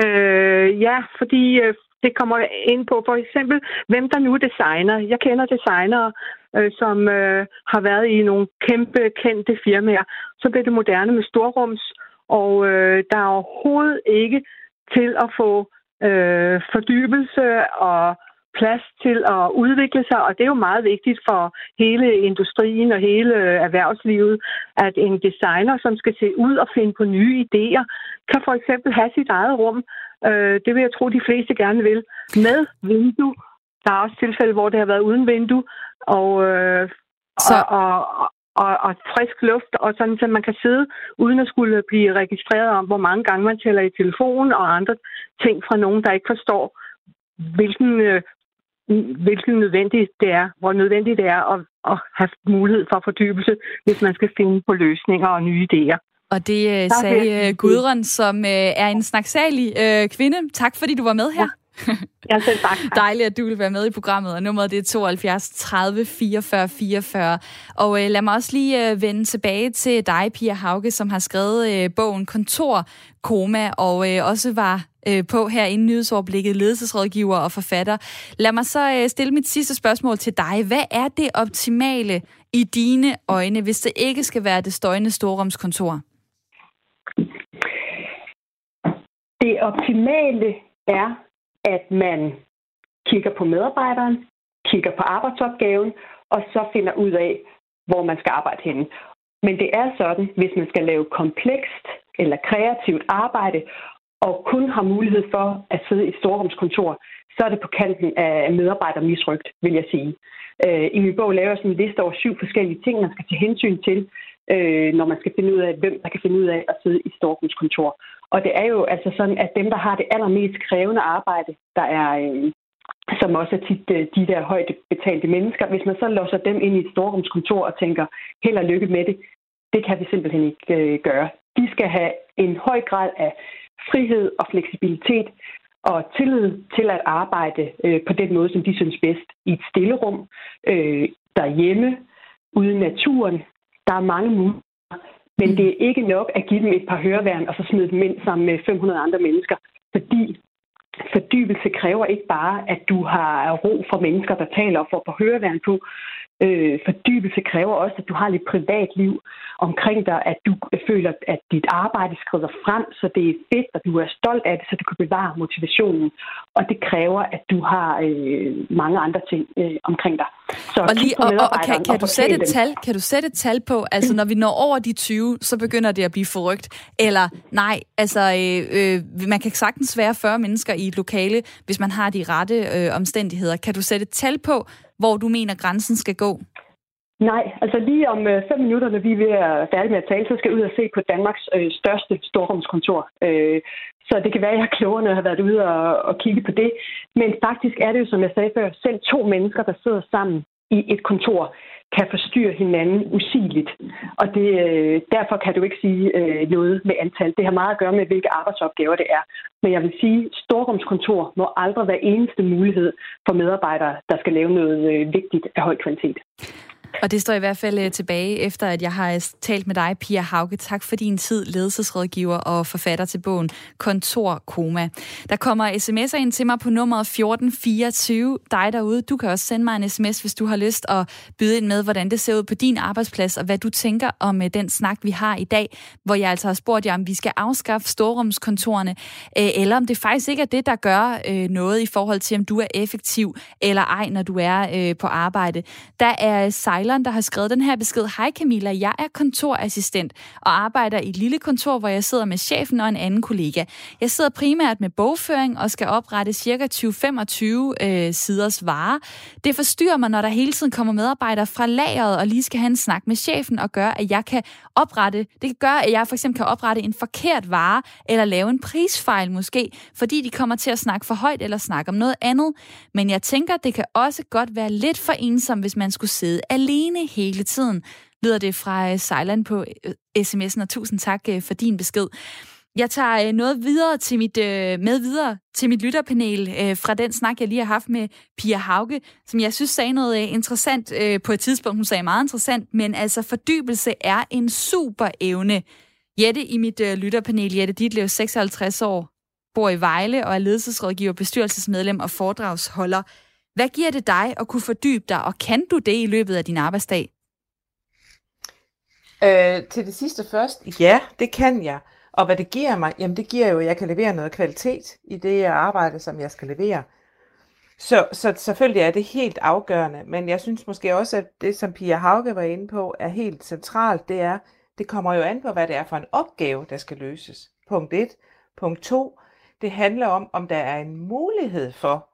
Øh, ja, fordi øh, det kommer ind på for eksempel, hvem der nu designer. Jeg kender designere, øh, som øh, har været i nogle kæmpe kendte firmaer. Så bliver det moderne med storrums, og øh, der er overhovedet ikke til at få øh, fordybelse og plads til at udvikle sig, og det er jo meget vigtigt for hele industrien og hele erhvervslivet, at en designer, som skal se ud og finde på nye idéer, kan for eksempel have sit eget rum. Øh, det vil jeg tro, de fleste gerne vil. Med vindue. Der er også tilfælde, hvor det har været uden vindue, og, øh, Så- og, og, og, og frisk luft, og sådan, så man kan sidde uden at skulle blive registreret om, hvor mange gange man tæller i telefon og andre ting fra nogen, der ikke forstår, hvilken, øh, hvilken nødvendigt det er, hvor nødvendigt det er at, at have mulighed for fordybelse, hvis man skal finde på løsninger og nye idéer. Og det øh, sagde øh. Gudrun, som øh, er en snaksalig øh, kvinde. Tak fordi du var med her. Jeg selv tak. Dejligt, at du vil være med i programmet, og nummeret det er 72 30 44 44. Og øh, lad mig også lige øh, vende tilbage til dig, Pia Hauge, som har skrevet øh, bogen Kontor Koma, og øh, også var øh, på her inden nyhedsoverblikket ledelsesrådgiver og forfatter. Lad mig så øh, stille mit sidste spørgsmål til dig. Hvad er det optimale i dine øjne, hvis det ikke skal være det støjende storrumskontor? Det optimale er, at man kigger på medarbejderen, kigger på arbejdsopgaven, og så finder ud af, hvor man skal arbejde henne. Men det er sådan, hvis man skal lave komplekst eller kreativt arbejde, og kun har mulighed for at sidde i et storrumskontor, så er det på kanten af medarbejdermisrygt, vil jeg sige. Øh, I min bog laver jeg sådan en liste over syv forskellige ting, man skal tage hensyn til, øh, når man skal finde ud af, hvem der kan finde ud af at sidde i et storrumskontor. Og det er jo altså sådan, at dem, der har det allermest krævende arbejde, der er, øh, som også er tit øh, de der højt betalte mennesker, hvis man så låser dem ind i et storrumskontor og tænker, held og lykke med det, det kan vi simpelthen ikke øh, gøre. De skal have en høj grad af frihed og fleksibilitet og tillid til at arbejde øh, på den måde, som de synes bedst. I et stillerum, øh, derhjemme, ude i naturen. Der er mange muligheder, men det er ikke nok at give dem et par høreværn og så smide dem ind sammen med 500 andre mennesker, fordi fordybelse kræver ikke bare, at du har ro for mennesker, der taler og får på høreværn på. Øh, fordybelse kræver også, at du har lidt privatliv omkring dig, at du føler, at dit arbejde skrider frem, så det er fedt, og du er stolt af det, så du kan bevare motivationen. Og det kræver, at du har øh, mange andre ting øh, omkring dig. Så og, lige, og, og, og kan, kan, du sætte et tal, kan du sætte et tal på, altså når vi når over de 20, så begynder det at blive forrygt? Eller nej, altså øh, øh, man kan sagtens være 40 mennesker i et lokale, hvis man har de rette øh, omstændigheder. Kan du sætte et tal på, hvor du mener, grænsen skal gå? Nej, altså lige om øh, fem minutter, når vi er ved at færdige med at tale, så skal jeg ud og se på Danmarks øh, største storrumskontor. Øh, så det kan være, at jeg er klogere, når jeg har været ude og, og kigge på det. Men faktisk er det jo, som jeg sagde før, selv to mennesker, der sidder sammen i et kontor, kan forstyrre hinanden usigeligt. Og det, øh, derfor kan du ikke sige øh, noget med antal. Det har meget at gøre med, hvilke arbejdsopgaver det er. Men jeg vil sige, at storrumskontor må aldrig være eneste mulighed for medarbejdere, der skal lave noget øh, vigtigt af høj kvalitet. Og det står i hvert fald øh, tilbage, efter at jeg har øh, talt med dig, Pia Hauke. Tak for din tid, ledelsesrådgiver og forfatter til bogen Kontor Koma. Der kommer sms'er ind til mig på nummeret 1424. Dig derude, du kan også sende mig en sms, hvis du har lyst at byde ind med, hvordan det ser ud på din arbejdsplads, og hvad du tænker om øh, den snak, vi har i dag, hvor jeg altså har spurgt jer, om vi skal afskaffe storrumskontorerne, eller om det faktisk ikke er det, der gør noget i forhold til, om du er effektiv eller ej, når du er på arbejde. Der er Sejleren, der har skrevet den her besked. Hej Camilla, jeg er kontorassistent og arbejder i et lille kontor, hvor jeg sidder med chefen og en anden kollega. Jeg sidder primært med bogføring og skal oprette ca. 20-25 øh, siders varer. Det forstyrrer mig, når der hele tiden kommer medarbejdere fra lageret og lige skal have en snak med chefen og gøre, at jeg kan oprette, det kan gøre, at jeg for eksempel kan oprette en forkert vare eller lave en prisfejl måske, fordi de kommer til at snakke for højt eller snakke om noget andet. Men jeg tænker, det kan også godt være lidt for ensom, hvis man skulle sidde alene alene hele tiden, lyder det fra øh, Sejland på øh, sms'en, og tusind tak øh, for din besked. Jeg tager noget videre til mit, med videre til mit lytterpanel fra den snak, jeg lige har haft med Pia Hauge, som jeg synes sagde noget interessant på et tidspunkt. Hun sagde meget interessant, men altså fordybelse er en super evne. Jette i mit lytterpanel, Jette Ditlev, 56 år, bor i Vejle og er ledelsesrådgiver, bestyrelsesmedlem og foredragsholder. Hvad giver det dig at kunne fordybe dig, og kan du det i løbet af din arbejdsdag? Øh, til det sidste først, ja, det kan jeg. Og hvad det giver mig, jamen det giver jo, at jeg kan levere noget kvalitet i det arbejde, som jeg skal levere. Så, så selvfølgelig er det helt afgørende, men jeg synes måske også, at det, som Pia Hauge var inde på, er helt centralt, det er, det kommer jo an på, hvad det er for en opgave, der skal løses. Punkt 1. Punkt 2. Det handler om, om der er en mulighed for,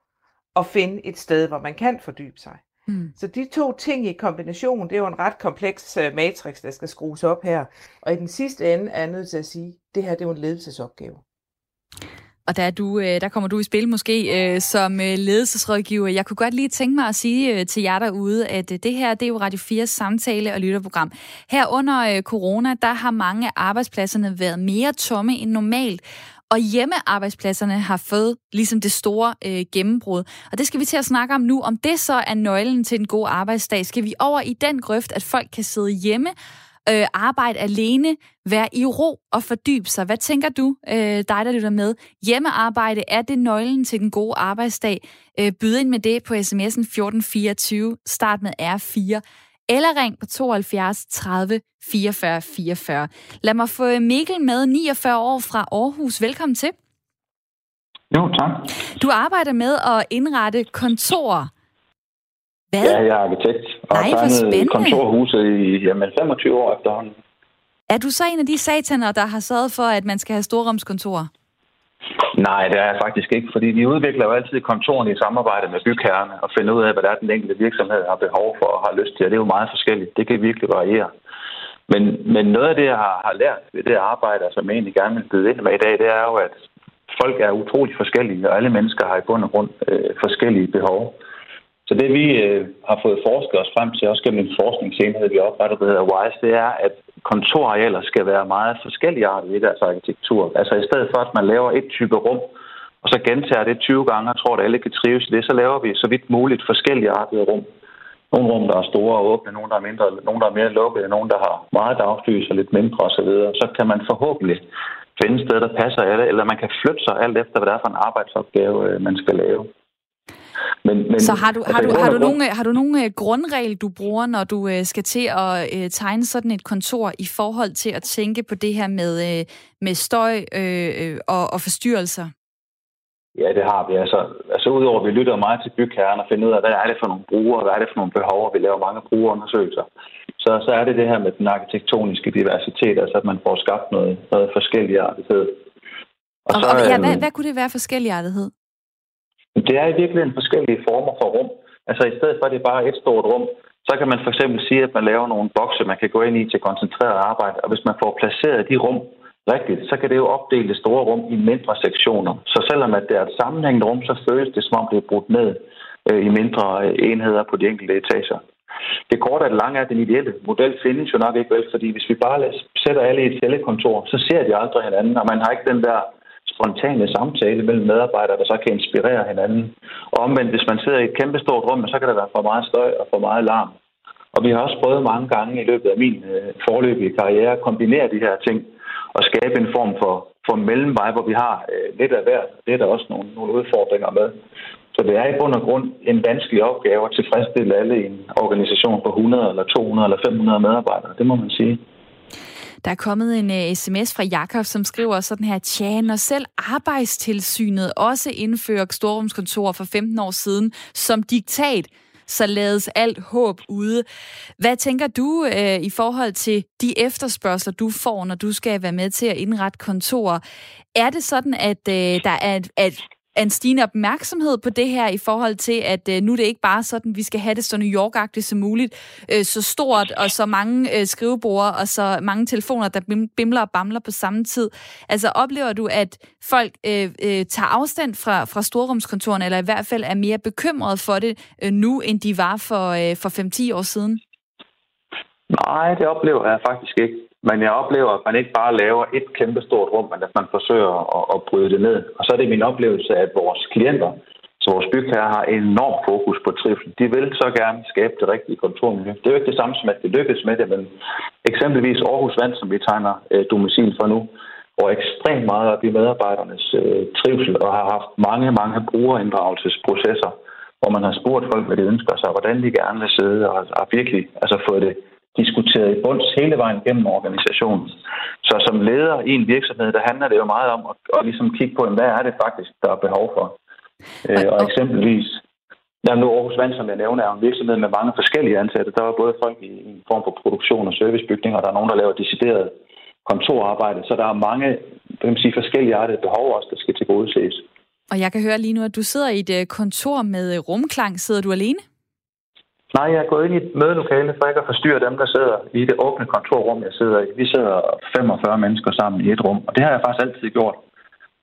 at finde et sted, hvor man kan fordybe sig. Mm. Så de to ting i kombination, det er jo en ret kompleks uh, matrix, der skal skrues op her. Og i den sidste ende er jeg nødt til at sige, det her det er jo en ledelsesopgave. Og der, er du, øh, der kommer du i spil måske øh, som ledelsesrådgiver. Jeg kunne godt lige tænke mig at sige til jer derude, at det her det er jo Radio 4 samtale- og lytterprogram. Her under corona, der har mange af arbejdspladserne været mere tomme end normalt. Og hjemmearbejdspladserne har fået ligesom det store øh, gennembrud. Og det skal vi til at snakke om nu. Om det så er nøglen til en god arbejdsdag, skal vi over i den grøft, at folk kan sidde hjemme, øh, arbejde alene, være i ro og fordybe sig. Hvad tænker du, øh, dig der lytter med? Hjemmearbejde, er det nøglen til den gode arbejdsdag? Øh, byd ind med det på sms'en 1424, start med R4 eller ring på 72 30 44 44. Lad mig få Mikkel med 49 år fra Aarhus. Velkommen til. Jo, tak. Du arbejder med at indrette kontorer. Hvad? Ja, jeg er arkitekt og Nej, har tegnet kontorhuset i jamen, 25 år efterhånden. Er du så en af de sataner, der har sørget for, at man skal have storrumskontorer? Nej, det er jeg faktisk ikke, fordi de udvikler jo altid kontorerne i samarbejde med bygherrerne og finder ud af, hvad der er den enkelte virksomhed har behov for og har lyst til. Og det er jo meget forskelligt. Det kan virkelig variere. Men, men noget af det, jeg har, har lært ved det arbejde, som jeg egentlig gerne vil byde ind med i dag, det er jo, at folk er utrolig forskellige, og alle mennesker har i bund og grund øh, forskellige behov. Så det vi øh, har fået forsket os frem til, også gennem en forskningsenhed, vi oprettet, der hedder WISE, det er, at kontorarealer skal være meget forskellige i deres arkitektur. Altså i stedet for, at man laver et type rum, og så gentager det 20 gange og tror, at alle kan trives i det, så laver vi så vidt muligt forskellige artede rum. Nogle rum, der er store og åbne, nogle, der er mindre, nogle, der er mere lukkede, nogle, der har meget dagslys og lidt mindre osv. Så kan man forhåbentlig finde et sted, der passer alle, eller man kan flytte sig alt efter, hvad det er for en arbejdsopgave, øh, man skal lave. Men, men, så har du, har, altså, du, har, du nogle, har du nogle øh, grundregel, du bruger, når du øh, skal til at øh, tegne sådan et kontor i forhold til at tænke på det her med, øh, med støj øh, øh og, og forstyrrelser? Ja, det har vi. Altså, altså udover at vi lytter meget til bygherren og finder ud af, hvad er det for nogle brugere, hvad er det for nogle behov, og vi laver mange brugerundersøgelser, så, så er det det her med den arkitektoniske diversitet, altså at man får skabt noget, noget forskelligartighed. Og, og, så, og ja, hvad, hvad kunne det være forskelligartighed? Det er i virkeligheden forskellige former for rum. Altså i stedet for, at det er bare et stort rum, så kan man for eksempel sige, at man laver nogle bokse, man kan gå ind i til koncentreret arbejde. Og hvis man får placeret de rum rigtigt, så kan det jo opdele det store rum i mindre sektioner. Så selvom at det er et sammenhængende rum, så føles det som om det er brudt ned øh, i mindre øh, enheder på de enkelte etager. Det korte og det lange er, at den ideelle model findes jo nok ikke vel, fordi hvis vi bare sætter alle i et cellekontor, så ser de aldrig hinanden, og man har ikke den der spontane samtale mellem medarbejdere, der så kan inspirere hinanden. Og omvendt, hvis man sidder i et kæmpestort rum, så kan der være for meget støj og for meget larm. Og vi har også prøvet mange gange i løbet af min øh, forløbige karriere at kombinere de her ting og skabe en form for, for mellemvej, hvor vi har øh, lidt af hver. Det er der også nogle, nogle udfordringer med. Så det er i bund og grund en vanskelig opgave at tilfredsstille alle i en organisation på 100 eller 200 eller 500 medarbejdere. Det må man sige. Der er kommet en øh, uh, sms fra Jakob, som skriver sådan her, tja, når selv arbejdstilsynet også indfører storrumskontor for 15 år siden som diktat, så lades alt håb ude. Hvad tænker du uh, i forhold til de efterspørgsler, du får, når du skal være med til at indrette kontorer? Er det sådan, at uh, der er at en stigende opmærksomhed på det her i forhold til, at øh, nu er det ikke bare sådan, vi skal have det så New york som muligt, øh, så stort og så mange øh, skrivebord og så mange telefoner, der bimler og bamler på samme tid. Altså oplever du, at folk øh, øh, tager afstand fra, fra storrumskontoren, eller i hvert fald er mere bekymrede for det øh, nu, end de var for, øh, for 5-10 år siden? Nej, det oplever jeg faktisk ikke. Men jeg oplever, at man ikke bare laver et kæmpe stort rum, men at man forsøger at, at bryde det ned. Og så er det min oplevelse, at vores klienter, så vores bygherrer har enorm fokus på trivsel. De vil så gerne skabe det rigtige kontormiljø. Det er jo ikke det samme som, at det lykkes med det, men eksempelvis Aarhus Vand, som vi tegner øh, domicil for nu, og ekstremt meget op i medarbejdernes øh, trivsel og har haft mange, mange brugerinddragelsesprocesser, hvor man har spurgt folk, hvad de ønsker sig, hvordan de gerne vil sidde, og har virkelig altså fået det diskuteret i bunds hele vejen gennem organisationen. Så som leder i en virksomhed, der handler det jo meget om at, at ligesom kigge på, hvad er det faktisk, der er behov for. Øh, og eksempelvis, der nu Aarhus Vand, som jeg nævner, er en virksomhed med mange forskellige ansatte. Der er både folk i en form for produktion og servicebygninger, og der er nogen, der laver decideret kontorarbejde. Så der er mange kan man sige, forskellige artede behov også, der skal tilgodeses. Og jeg kan høre lige nu, at du sidder i et øh, kontor med rumklang. Sidder du alene? Nej, jeg er gået ind i et mødelokale, for ikke at forstyrre dem, der sidder i det åbne kontorrum, jeg sidder i. Vi sidder 45 mennesker sammen i et rum, og det har jeg faktisk altid gjort.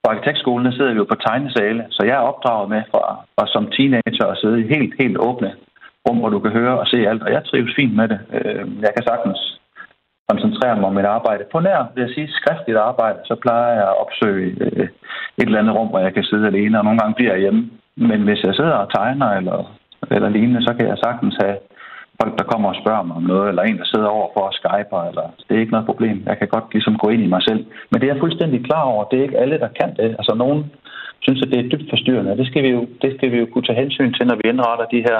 På arkitektskolen sidder vi jo på tegnesale, så jeg er opdraget med fra, fra som teenager at sidde i helt, helt åbne rum, hvor du kan høre og se alt, og jeg trives fint med det. Øh, jeg kan sagtens koncentrere mig om mit arbejde. På nær, vil jeg sige, skriftligt arbejde, så plejer jeg at opsøge øh, et eller andet rum, hvor jeg kan sidde alene, og nogle gange bliver jeg hjemme. Men hvis jeg sidder og tegner eller eller lignende, så kan jeg sagtens have folk, der kommer og spørger mig om noget, eller en, der sidder over for at skype, eller det er ikke noget problem. Jeg kan godt ligesom gå ind i mig selv. Men det er jeg fuldstændig klar over. Det er ikke alle, der kan det. Altså nogen synes, at det er dybt forstyrrende. Det skal vi jo, det skal vi jo kunne tage hensyn til, når vi indretter de her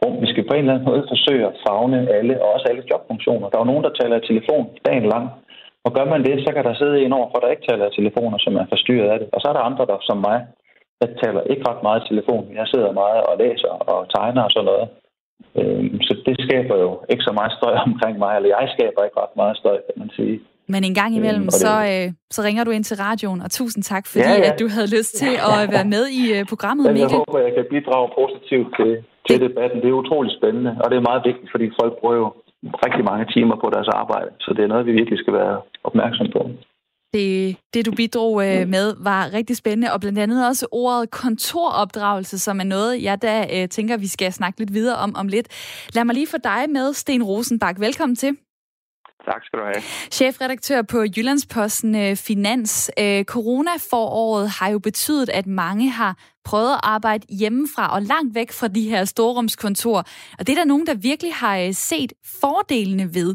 rum. Vi skal på en eller anden måde forsøge at fagne alle, og også alle jobfunktioner. Der er jo nogen, der taler i telefon dagen lang. Og gør man det, så kan der sidde en over for, der ikke taler i telefoner, som er forstyrret af det. Og så er der andre, der som mig jeg taler ikke ret meget i telefon. Jeg sidder meget og læser og tegner og sådan noget. Øhm, så det skaber jo ikke så meget støj omkring mig, eller jeg skaber ikke ret meget støj, kan man sige. Men en gang imellem, øhm, så, øh, så ringer du ind til radioen, og tusind tak, fordi ja, ja. at du havde lyst til at være med i uh, programmet, Mikkel. Jeg håber, jeg kan bidrage positivt til, til det. debatten. Det er utroligt spændende, og det er meget vigtigt, fordi folk bruger jo rigtig mange timer på deres arbejde, så det er noget, vi virkelig skal være opmærksom på. Det, det du bidrog øh, med, var rigtig spændende, og blandt andet også ordet kontoropdragelse, som er noget, jeg da øh, tænker, vi skal snakke lidt videre om om lidt. Lad mig lige få dig med, Sten Rosenbak. Velkommen til. Tak skal du have. Chefredaktør på Jyllandsposten øh, Finans. Øh, corona-foråret har jo betydet, at mange har prøvet at arbejde hjemmefra og langt væk fra de her storrumskontorer. Og det er der nogen, der virkelig har øh, set fordelene ved.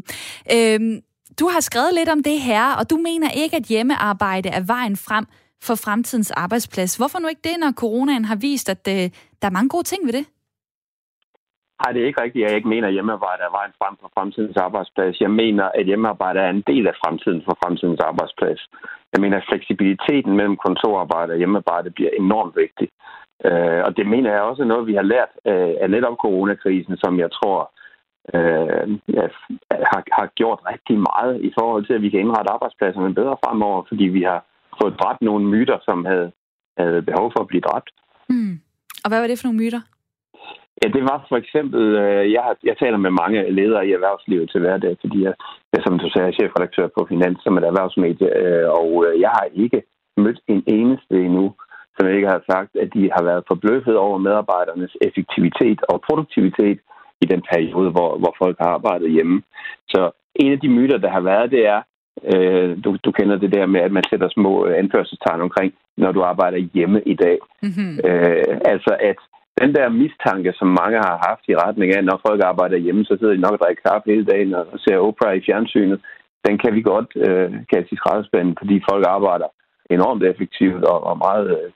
Øh, du har skrevet lidt om det her, og du mener ikke, at hjemmearbejde er vejen frem for fremtidens arbejdsplads. Hvorfor nu ikke det, når coronaen har vist, at øh, der er mange gode ting ved det? Nej, det er ikke rigtigt, at jeg ikke mener, at hjemmearbejde er vejen frem for fremtidens arbejdsplads. Jeg mener, at hjemmearbejde er en del af fremtiden for fremtidens arbejdsplads. Jeg mener, at fleksibiliteten mellem kontorarbejde og hjemmearbejde bliver enormt vigtig. Øh, og det mener jeg også er noget, vi har lært øh, af netop coronakrisen, som jeg tror øh, har, har gjort rigtig meget i forhold til, at vi kan indrette arbejdspladserne bedre fremover, fordi vi har fået dræbt nogle myter, som havde, havde behov for at blive dræbt. Mm. Og hvad var det for nogle myter? Ja, det var for eksempel, øh, jeg, har, jeg taler med mange ledere i erhvervslivet til hverdag, fordi jeg, jeg som du sagde, er chefredaktør på Finans som et erhvervsmedie, øh, og øh, jeg har ikke mødt en eneste endnu, som ikke har sagt, at de har været forbløffet over medarbejdernes effektivitet og produktivitet i den periode, hvor, hvor folk har arbejdet hjemme. Så en af de myter, der har været, det er, øh, du, du kender det der med, at man sætter små anførselstegn omkring, når du arbejder hjemme i dag. Mm-hmm. Øh, altså at den der mistanke, som mange har haft i retning af, når folk arbejder hjemme, så sidder de nok og drikker kaffe hele dagen og ser Oprah i fjernsynet. Den kan vi godt øh, kaste i skraldespanden, fordi folk arbejder enormt effektivt og, og meget, øh,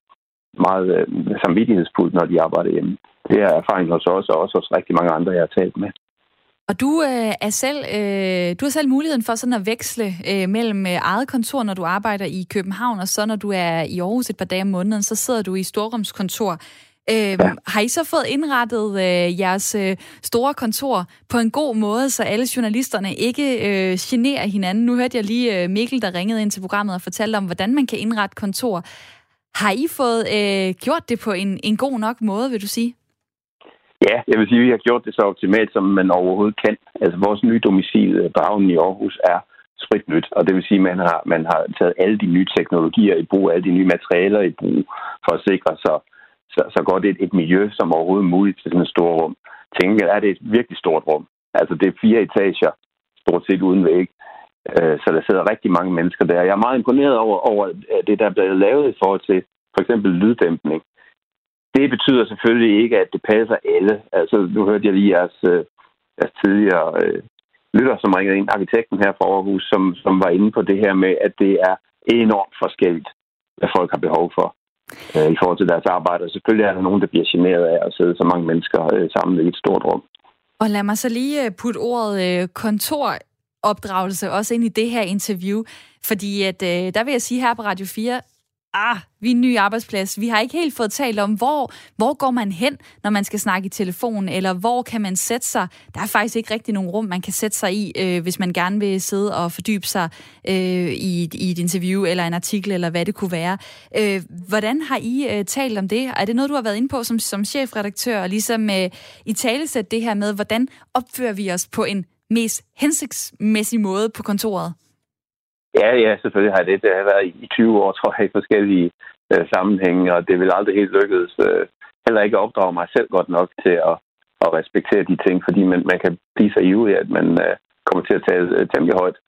meget øh, samvittighedsfuldt, når de arbejder hjemme. Det er erfaring hos os, og også hos rigtig mange andre, jeg har talt med. Og du øh, er selv, øh, du har selv muligheden for sådan at veksle øh, mellem øh, eget kontor, når du arbejder i København, og så når du er i Aarhus et par dage om måneden, så sidder du i Storrumskontor. Øh, ja. Har I så fået indrettet øh, jeres øh, store kontor på en god måde, så alle journalisterne ikke øh, generer hinanden? Nu hørte jeg lige øh, Mikkel, der ringede ind til programmet og fortalte om, hvordan man kan indrette kontor. Har I fået øh, gjort det på en, en god nok måde, vil du sige? Ja, jeg vil sige, at vi har gjort det så optimalt, som man overhovedet kan. Altså vores nye domicil øh, på havnen i Aarhus er spritnyt, og det vil sige, at man har, man har taget alle de nye teknologier i brug, alle de nye materialer i brug, for at sikre sig så, så godt et, et miljø som overhovedet muligt til sådan et stort rum. Tænker er det et virkelig stort rum. Altså det er fire etager, stort set uden væg. Øh, så der sidder rigtig mange mennesker der. Jeg er meget imponeret over, over det, der er blevet lavet i forhold til for eksempel lyddæmpning. Det betyder selvfølgelig ikke, at det passer alle. Altså, nu hørte jeg lige jeres, øh, jeres tidligere øh, lytter, som ringede ind, arkitekten her fra Aarhus, som, som var inde på det her med, at det er enormt forskelligt, hvad folk har behov for øh, i forhold til deres arbejde. Og selvfølgelig er der nogen, der bliver generet af at sidde så mange mennesker øh, sammen i et stort rum. Og lad mig så lige øh, putte ordet øh, kontoropdragelse også ind i det her interview, fordi at, øh, der vil jeg sige her på Radio 4, ah, vi er en ny arbejdsplads. Vi har ikke helt fået talt om, hvor, hvor går man hen, når man skal snakke i telefon, eller hvor kan man sætte sig. Der er faktisk ikke rigtig nogen rum, man kan sætte sig i, øh, hvis man gerne vil sidde og fordybe sig øh, i, i et interview, eller en artikel, eller hvad det kunne være. Øh, hvordan har I øh, talt om det? Er det noget, du har været inde på som, som chefredaktør, og ligesom øh, i talesæt det her med, hvordan opfører vi os på en mest hensigtsmæssig måde på kontoret? Ja, ja, selvfølgelig har det. Det har været i 20 år, tror jeg, i forskellige øh, sammenhænge, og det vil aldrig helt lykkedes. Øh, heller ikke opdrage mig selv godt nok til at, at respektere de ting, fordi man, man kan blive så ivrig, at man øh, kommer til at tale øh, temmelig højt,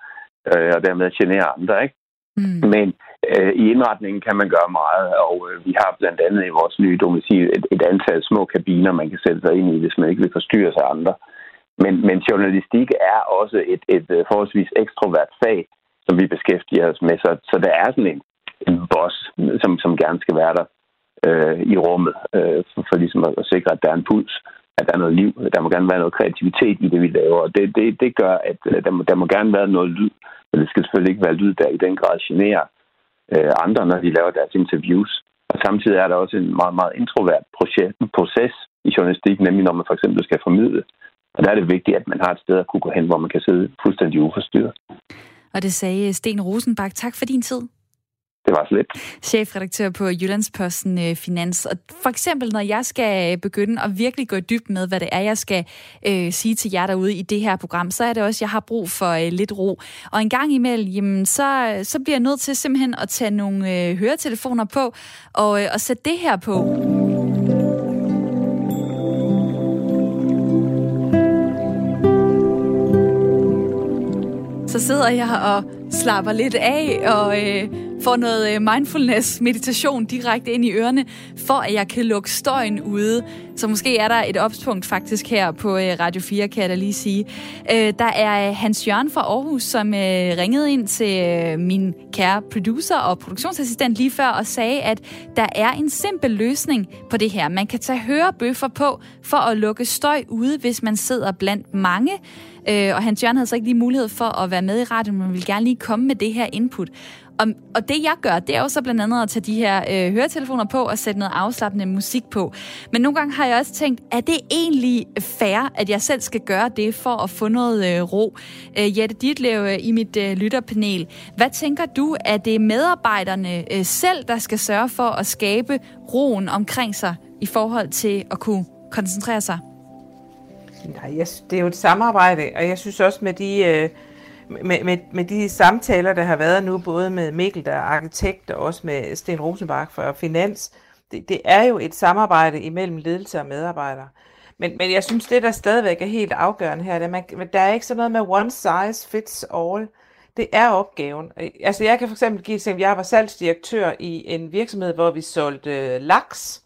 øh, og dermed genere andre, ikke? Mm. Men øh, i indretningen kan man gøre meget, og øh, vi har blandt andet i vores nye domicil et, et antal små kabiner, man kan sætte sig ind i, hvis man ikke vil forstyrre sig andre. Men, men journalistik er også et, et, et forholdsvis ekstrovert fag, som vi beskæftiger os med. Så, så der er sådan en, en boss, som, som gerne skal være der øh, i rummet, øh, for, for ligesom at, at sikre, at der er en puls, at der er noget liv. Der må gerne være noget kreativitet i det, vi laver. Og det, det, det gør, at øh, der, må, der må gerne være noget lyd, men det skal selvfølgelig ikke være lyd, der i den grad generer øh, andre, når de laver deres interviews. Og samtidig er der også en meget, meget introvert proces i journalistik, nemlig når man for eksempel skal formidle. Og der er det vigtigt, at man har et sted at kunne gå hen, hvor man kan sidde fuldstændig uforstyrret. Og det sagde Sten Rosenbak. Tak for din tid. Det var så lidt. Chefredaktør på Jyllandsposten øh, Finans. Og for eksempel, når jeg skal begynde at virkelig gå dybt med, hvad det er, jeg skal øh, sige til jer derude i det her program, så er det også, at jeg har brug for øh, lidt ro. Og en gang imellem, jamen, så, så bliver jeg nødt til simpelthen at tage nogle øh, høretelefoner på og, øh, og sætte det her på. Så sidder jeg og slapper lidt af og øh, får noget øh, mindfulness, meditation direkte ind i ørerne, for at jeg kan lukke støjen ude. Så måske er der et opspunkt faktisk her på øh, Radio 4, kan jeg da lige sige. Øh, der er øh, Hans Jørgen fra Aarhus, som øh, ringede ind til min kære producer og produktionsassistent lige før og sagde, at der er en simpel løsning på det her. Man kan tage hørebøffer på for at lukke støj ude, hvis man sidder blandt mange. Øh, Og Hans Jørgen havde så ikke lige mulighed for at være med i radioen, men vil gerne lige komme med det her input. Og, og det jeg gør, det er jo så blandt andet at tage de her øh, høretelefoner på og sætte noget afslappende musik på. Men nogle gange har jeg også tænkt, er det egentlig fair, at jeg selv skal gøre det for at få noget øh, ro? Øh, Jette Ditlev øh, i mit øh, lytterpanel. Hvad tænker du, at det er medarbejderne øh, selv, der skal sørge for at skabe roen omkring sig i forhold til at kunne koncentrere sig? Nej, jeg, det er jo et samarbejde, og jeg synes også med de... Øh med, med, med de samtaler, der har været nu, både med Mikkel, der er arkitekt, og også med Sten Rosenbach fra Finans, det, det er jo et samarbejde imellem ledelse og medarbejdere. Men, men jeg synes, det der stadigvæk er helt afgørende her, det er, man, der er ikke sådan noget med one size fits all. Det er opgaven. Altså jeg kan for eksempel give et eksempel. Jeg var salgsdirektør i en virksomhed, hvor vi solgte øh, laks.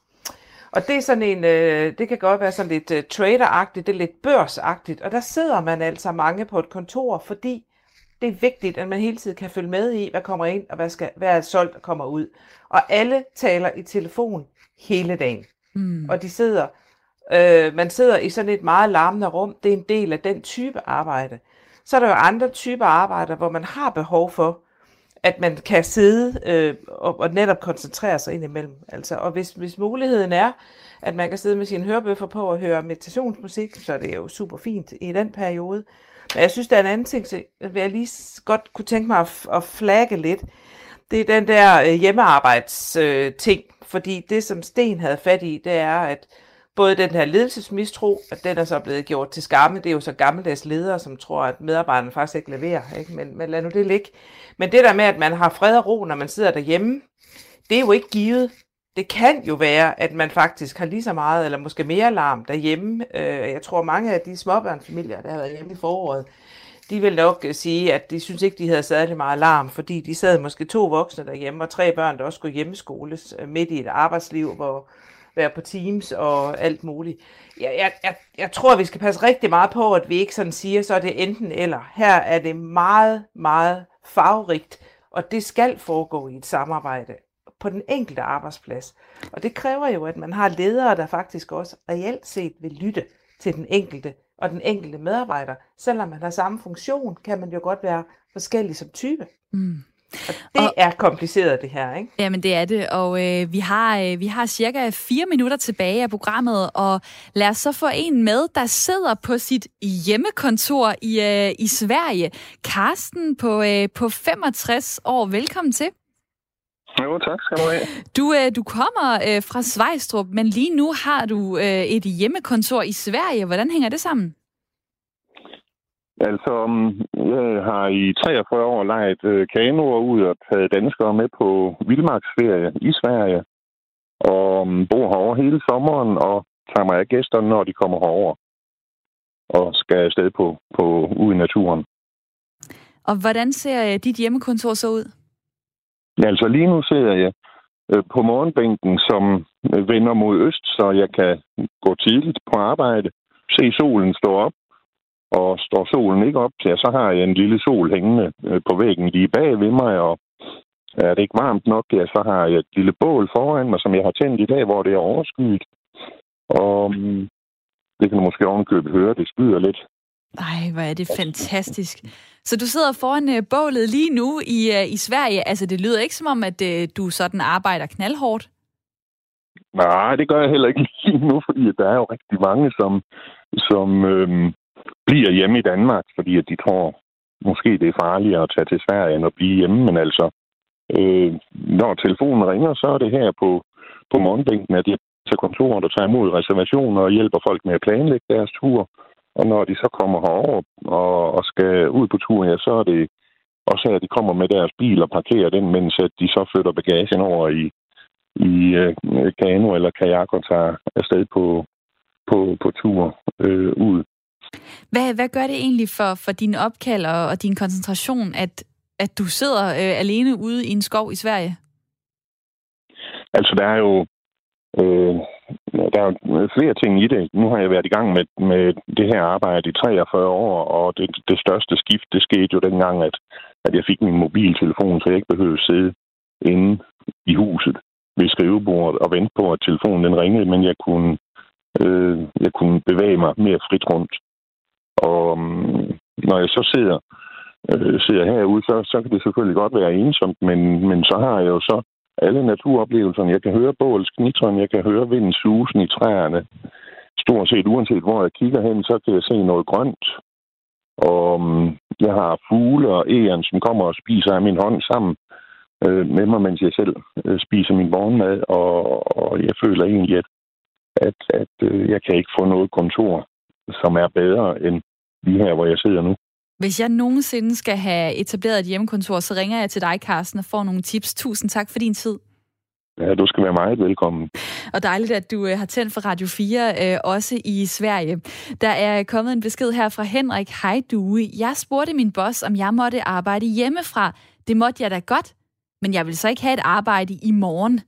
Og det er sådan en, øh, det kan godt være sådan lidt øh, traderagtigt, det er lidt børsagtigt, og der sidder man altså mange på et kontor, fordi det er vigtigt, at man hele tiden kan følge med i, hvad kommer ind, og hvad, skal, hvad er solgt og kommer ud. Og alle taler i telefon hele dagen. Mm. Og de sidder, øh, man sidder i sådan et meget larmende rum. Det er en del af den type arbejde. Så er der jo andre typer arbejder, hvor man har behov for, at man kan sidde øh, og, og netop koncentrere sig indimellem. Altså, og hvis, hvis muligheden er, at man kan sidde med sine hørebøffer på og høre meditationsmusik, så er det jo super fint i den periode. Men jeg synes, der er en anden ting, så jeg lige godt kunne tænke mig at, at flagge lidt. Det er den der øh, hjemmearbejdsting, øh, fordi det, som Sten havde fat i, det er, at både den her ledelsesmistro, at den er så blevet gjort til skamme. Det er jo så gammeldags ledere, som tror, at medarbejderne faktisk ikke leverer. Ikke? Men, men lad nu det ligge. Men det der med, at man har fred og ro, når man sidder derhjemme, det er jo ikke givet. Det kan jo være, at man faktisk har lige så meget, eller måske mere larm derhjemme. Øh, jeg tror, mange af de småbørnsfamilier, der har været hjemme i foråret, de vil nok øh, sige, at de synes ikke, de havde særlig meget larm, fordi de sad måske to voksne derhjemme, og tre børn, der også skulle hjemmeskoles øh, midt i et arbejdsliv, hvor være på Teams og alt muligt. Jeg, jeg, jeg, jeg tror, vi skal passe rigtig meget på, at vi ikke sådan siger, så er det enten eller. Her er det meget, meget farverigt, og det skal foregå i et samarbejde på den enkelte arbejdsplads. Og det kræver jo, at man har ledere, der faktisk også reelt set vil lytte til den enkelte og den enkelte medarbejder. Selvom man har samme funktion, kan man jo godt være forskellig som type. Mm. Og det og, er kompliceret, det her, ikke? Jamen, det er det, og øh, vi, har, øh, vi har cirka fire minutter tilbage af programmet, og lad os så få en med, der sidder på sit hjemmekontor i, øh, i Sverige. Karsten på, øh, på 65 år. Velkommen til. Jo, tak skal du have. Du, øh, du kommer øh, fra Svejstrup, men lige nu har du øh, et hjemmekontor i Sverige. Hvordan hænger det sammen? Altså, jeg har i 43 år lejet øh, kanoer ud og taget danskere med på vildmarksferie i Sverige. Og um, bor herovre hele sommeren og tager mig af gæsterne, når de kommer herover og skal afsted på, på ud i naturen. Og hvordan ser øh, dit hjemmekontor så ud? Altså lige nu sidder jeg øh, på morgenbænken, som vender mod øst, så jeg kan gå tidligt på arbejde, se solen stå op, og står solen ikke op til, så har jeg en lille sol hængende øh, på væggen lige bag ved mig, og er det ikke varmt nok, ja, så har jeg et lille bål foran mig, som jeg har tændt i dag, hvor det er overskyet. Og mm, det kan du måske ovenkøbet høre, det skyder lidt. Ej, hvor er det fantastisk. Så du sidder foran uh, bålet lige nu i, uh, i Sverige. Altså, det lyder ikke som om, at du sådan arbejder knaldhårdt. Nej, det gør jeg heller ikke lige nu, fordi der er jo rigtig mange, som, som øhm, bliver hjemme i Danmark, fordi at de tror, måske det er farligere at tage til Sverige end at blive hjemme. Men altså, øh, når telefonen ringer, så er det her på, på morgenbænken, at jeg til kontoret og tager imod reservationer og hjælper folk med at planlægge deres tur. Og når de så kommer herover og, og skal ud på tur, ja, så er det også at de kommer med deres bil og parkerer den, mens at de så flytter bagagen over i, i øh, kano eller kajak og tager afsted på, på, på tur øh, ud. Hvad, hvad gør det egentlig for, for din opkald og, og din koncentration, at at du sidder øh, alene ude i en skov i Sverige? Altså, der er jo øh, der er flere ting i det. Nu har jeg været i gang med, med det her arbejde i 43 år, og det, det største skift, det skete jo dengang, at, at jeg fik min mobiltelefon, så jeg ikke behøvede at sidde inde i huset ved skrivebordet og vente på, at telefonen den ringede, men jeg kunne, øh, jeg kunne bevæge mig mere frit rundt. Og mm, når jeg så sidder, øh, sidder herude, så, så kan det selvfølgelig godt være ensomt, men, men så har jeg jo så alle naturoplevelserne. Jeg kan høre båls knitren, jeg kan høre vinden susen i træerne. Stort set uanset hvor jeg kigger hen, så kan jeg se noget grønt. Og mm, jeg har fugle og æren, som kommer og spiser af min hånd sammen øh, med mig, mens jeg selv øh, spiser min morgenmad, og, og jeg føler egentlig, at, at, at øh, jeg kan ikke få noget kontor, som er bedre end lige her, hvor jeg sidder nu. Hvis jeg nogensinde skal have etableret et hjemmekontor, så ringer jeg til dig, Carsten, og får nogle tips. Tusind tak for din tid. Ja, du skal være meget velkommen. Og dejligt, at du øh, har tændt for Radio 4, øh, også i Sverige. Der er kommet en besked her fra Henrik. Hej du. Jeg spurgte min boss, om jeg måtte arbejde hjemmefra. Det måtte jeg da godt, men jeg vil så ikke have et arbejde i morgen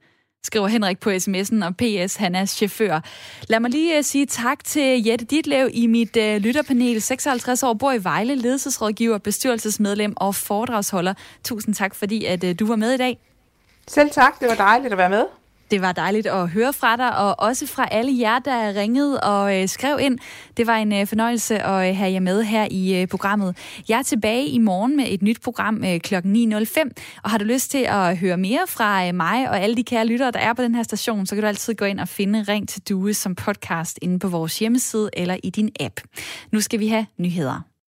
skriver Henrik på sms'en, og PS, han er chauffør. Lad mig lige uh, sige tak til Jette Ditlev i mit uh, lytterpanel. 56 år, bor i Vejle, ledelsesrådgiver, bestyrelsesmedlem og foredragsholder. Tusind tak, fordi at uh, du var med i dag. Selv tak, det var dejligt at være med. Det var dejligt at høre fra dig, og også fra alle jer, der ringede og øh, skrev ind. Det var en øh, fornøjelse at øh, have jer med her i øh, programmet. Jeg er tilbage i morgen med et nyt program øh, kl. 9.05, og har du lyst til at høre mere fra øh, mig og alle de kære lyttere, der er på den her station, så kan du altid gå ind og finde Ring til Due som podcast inde på vores hjemmeside eller i din app. Nu skal vi have nyheder.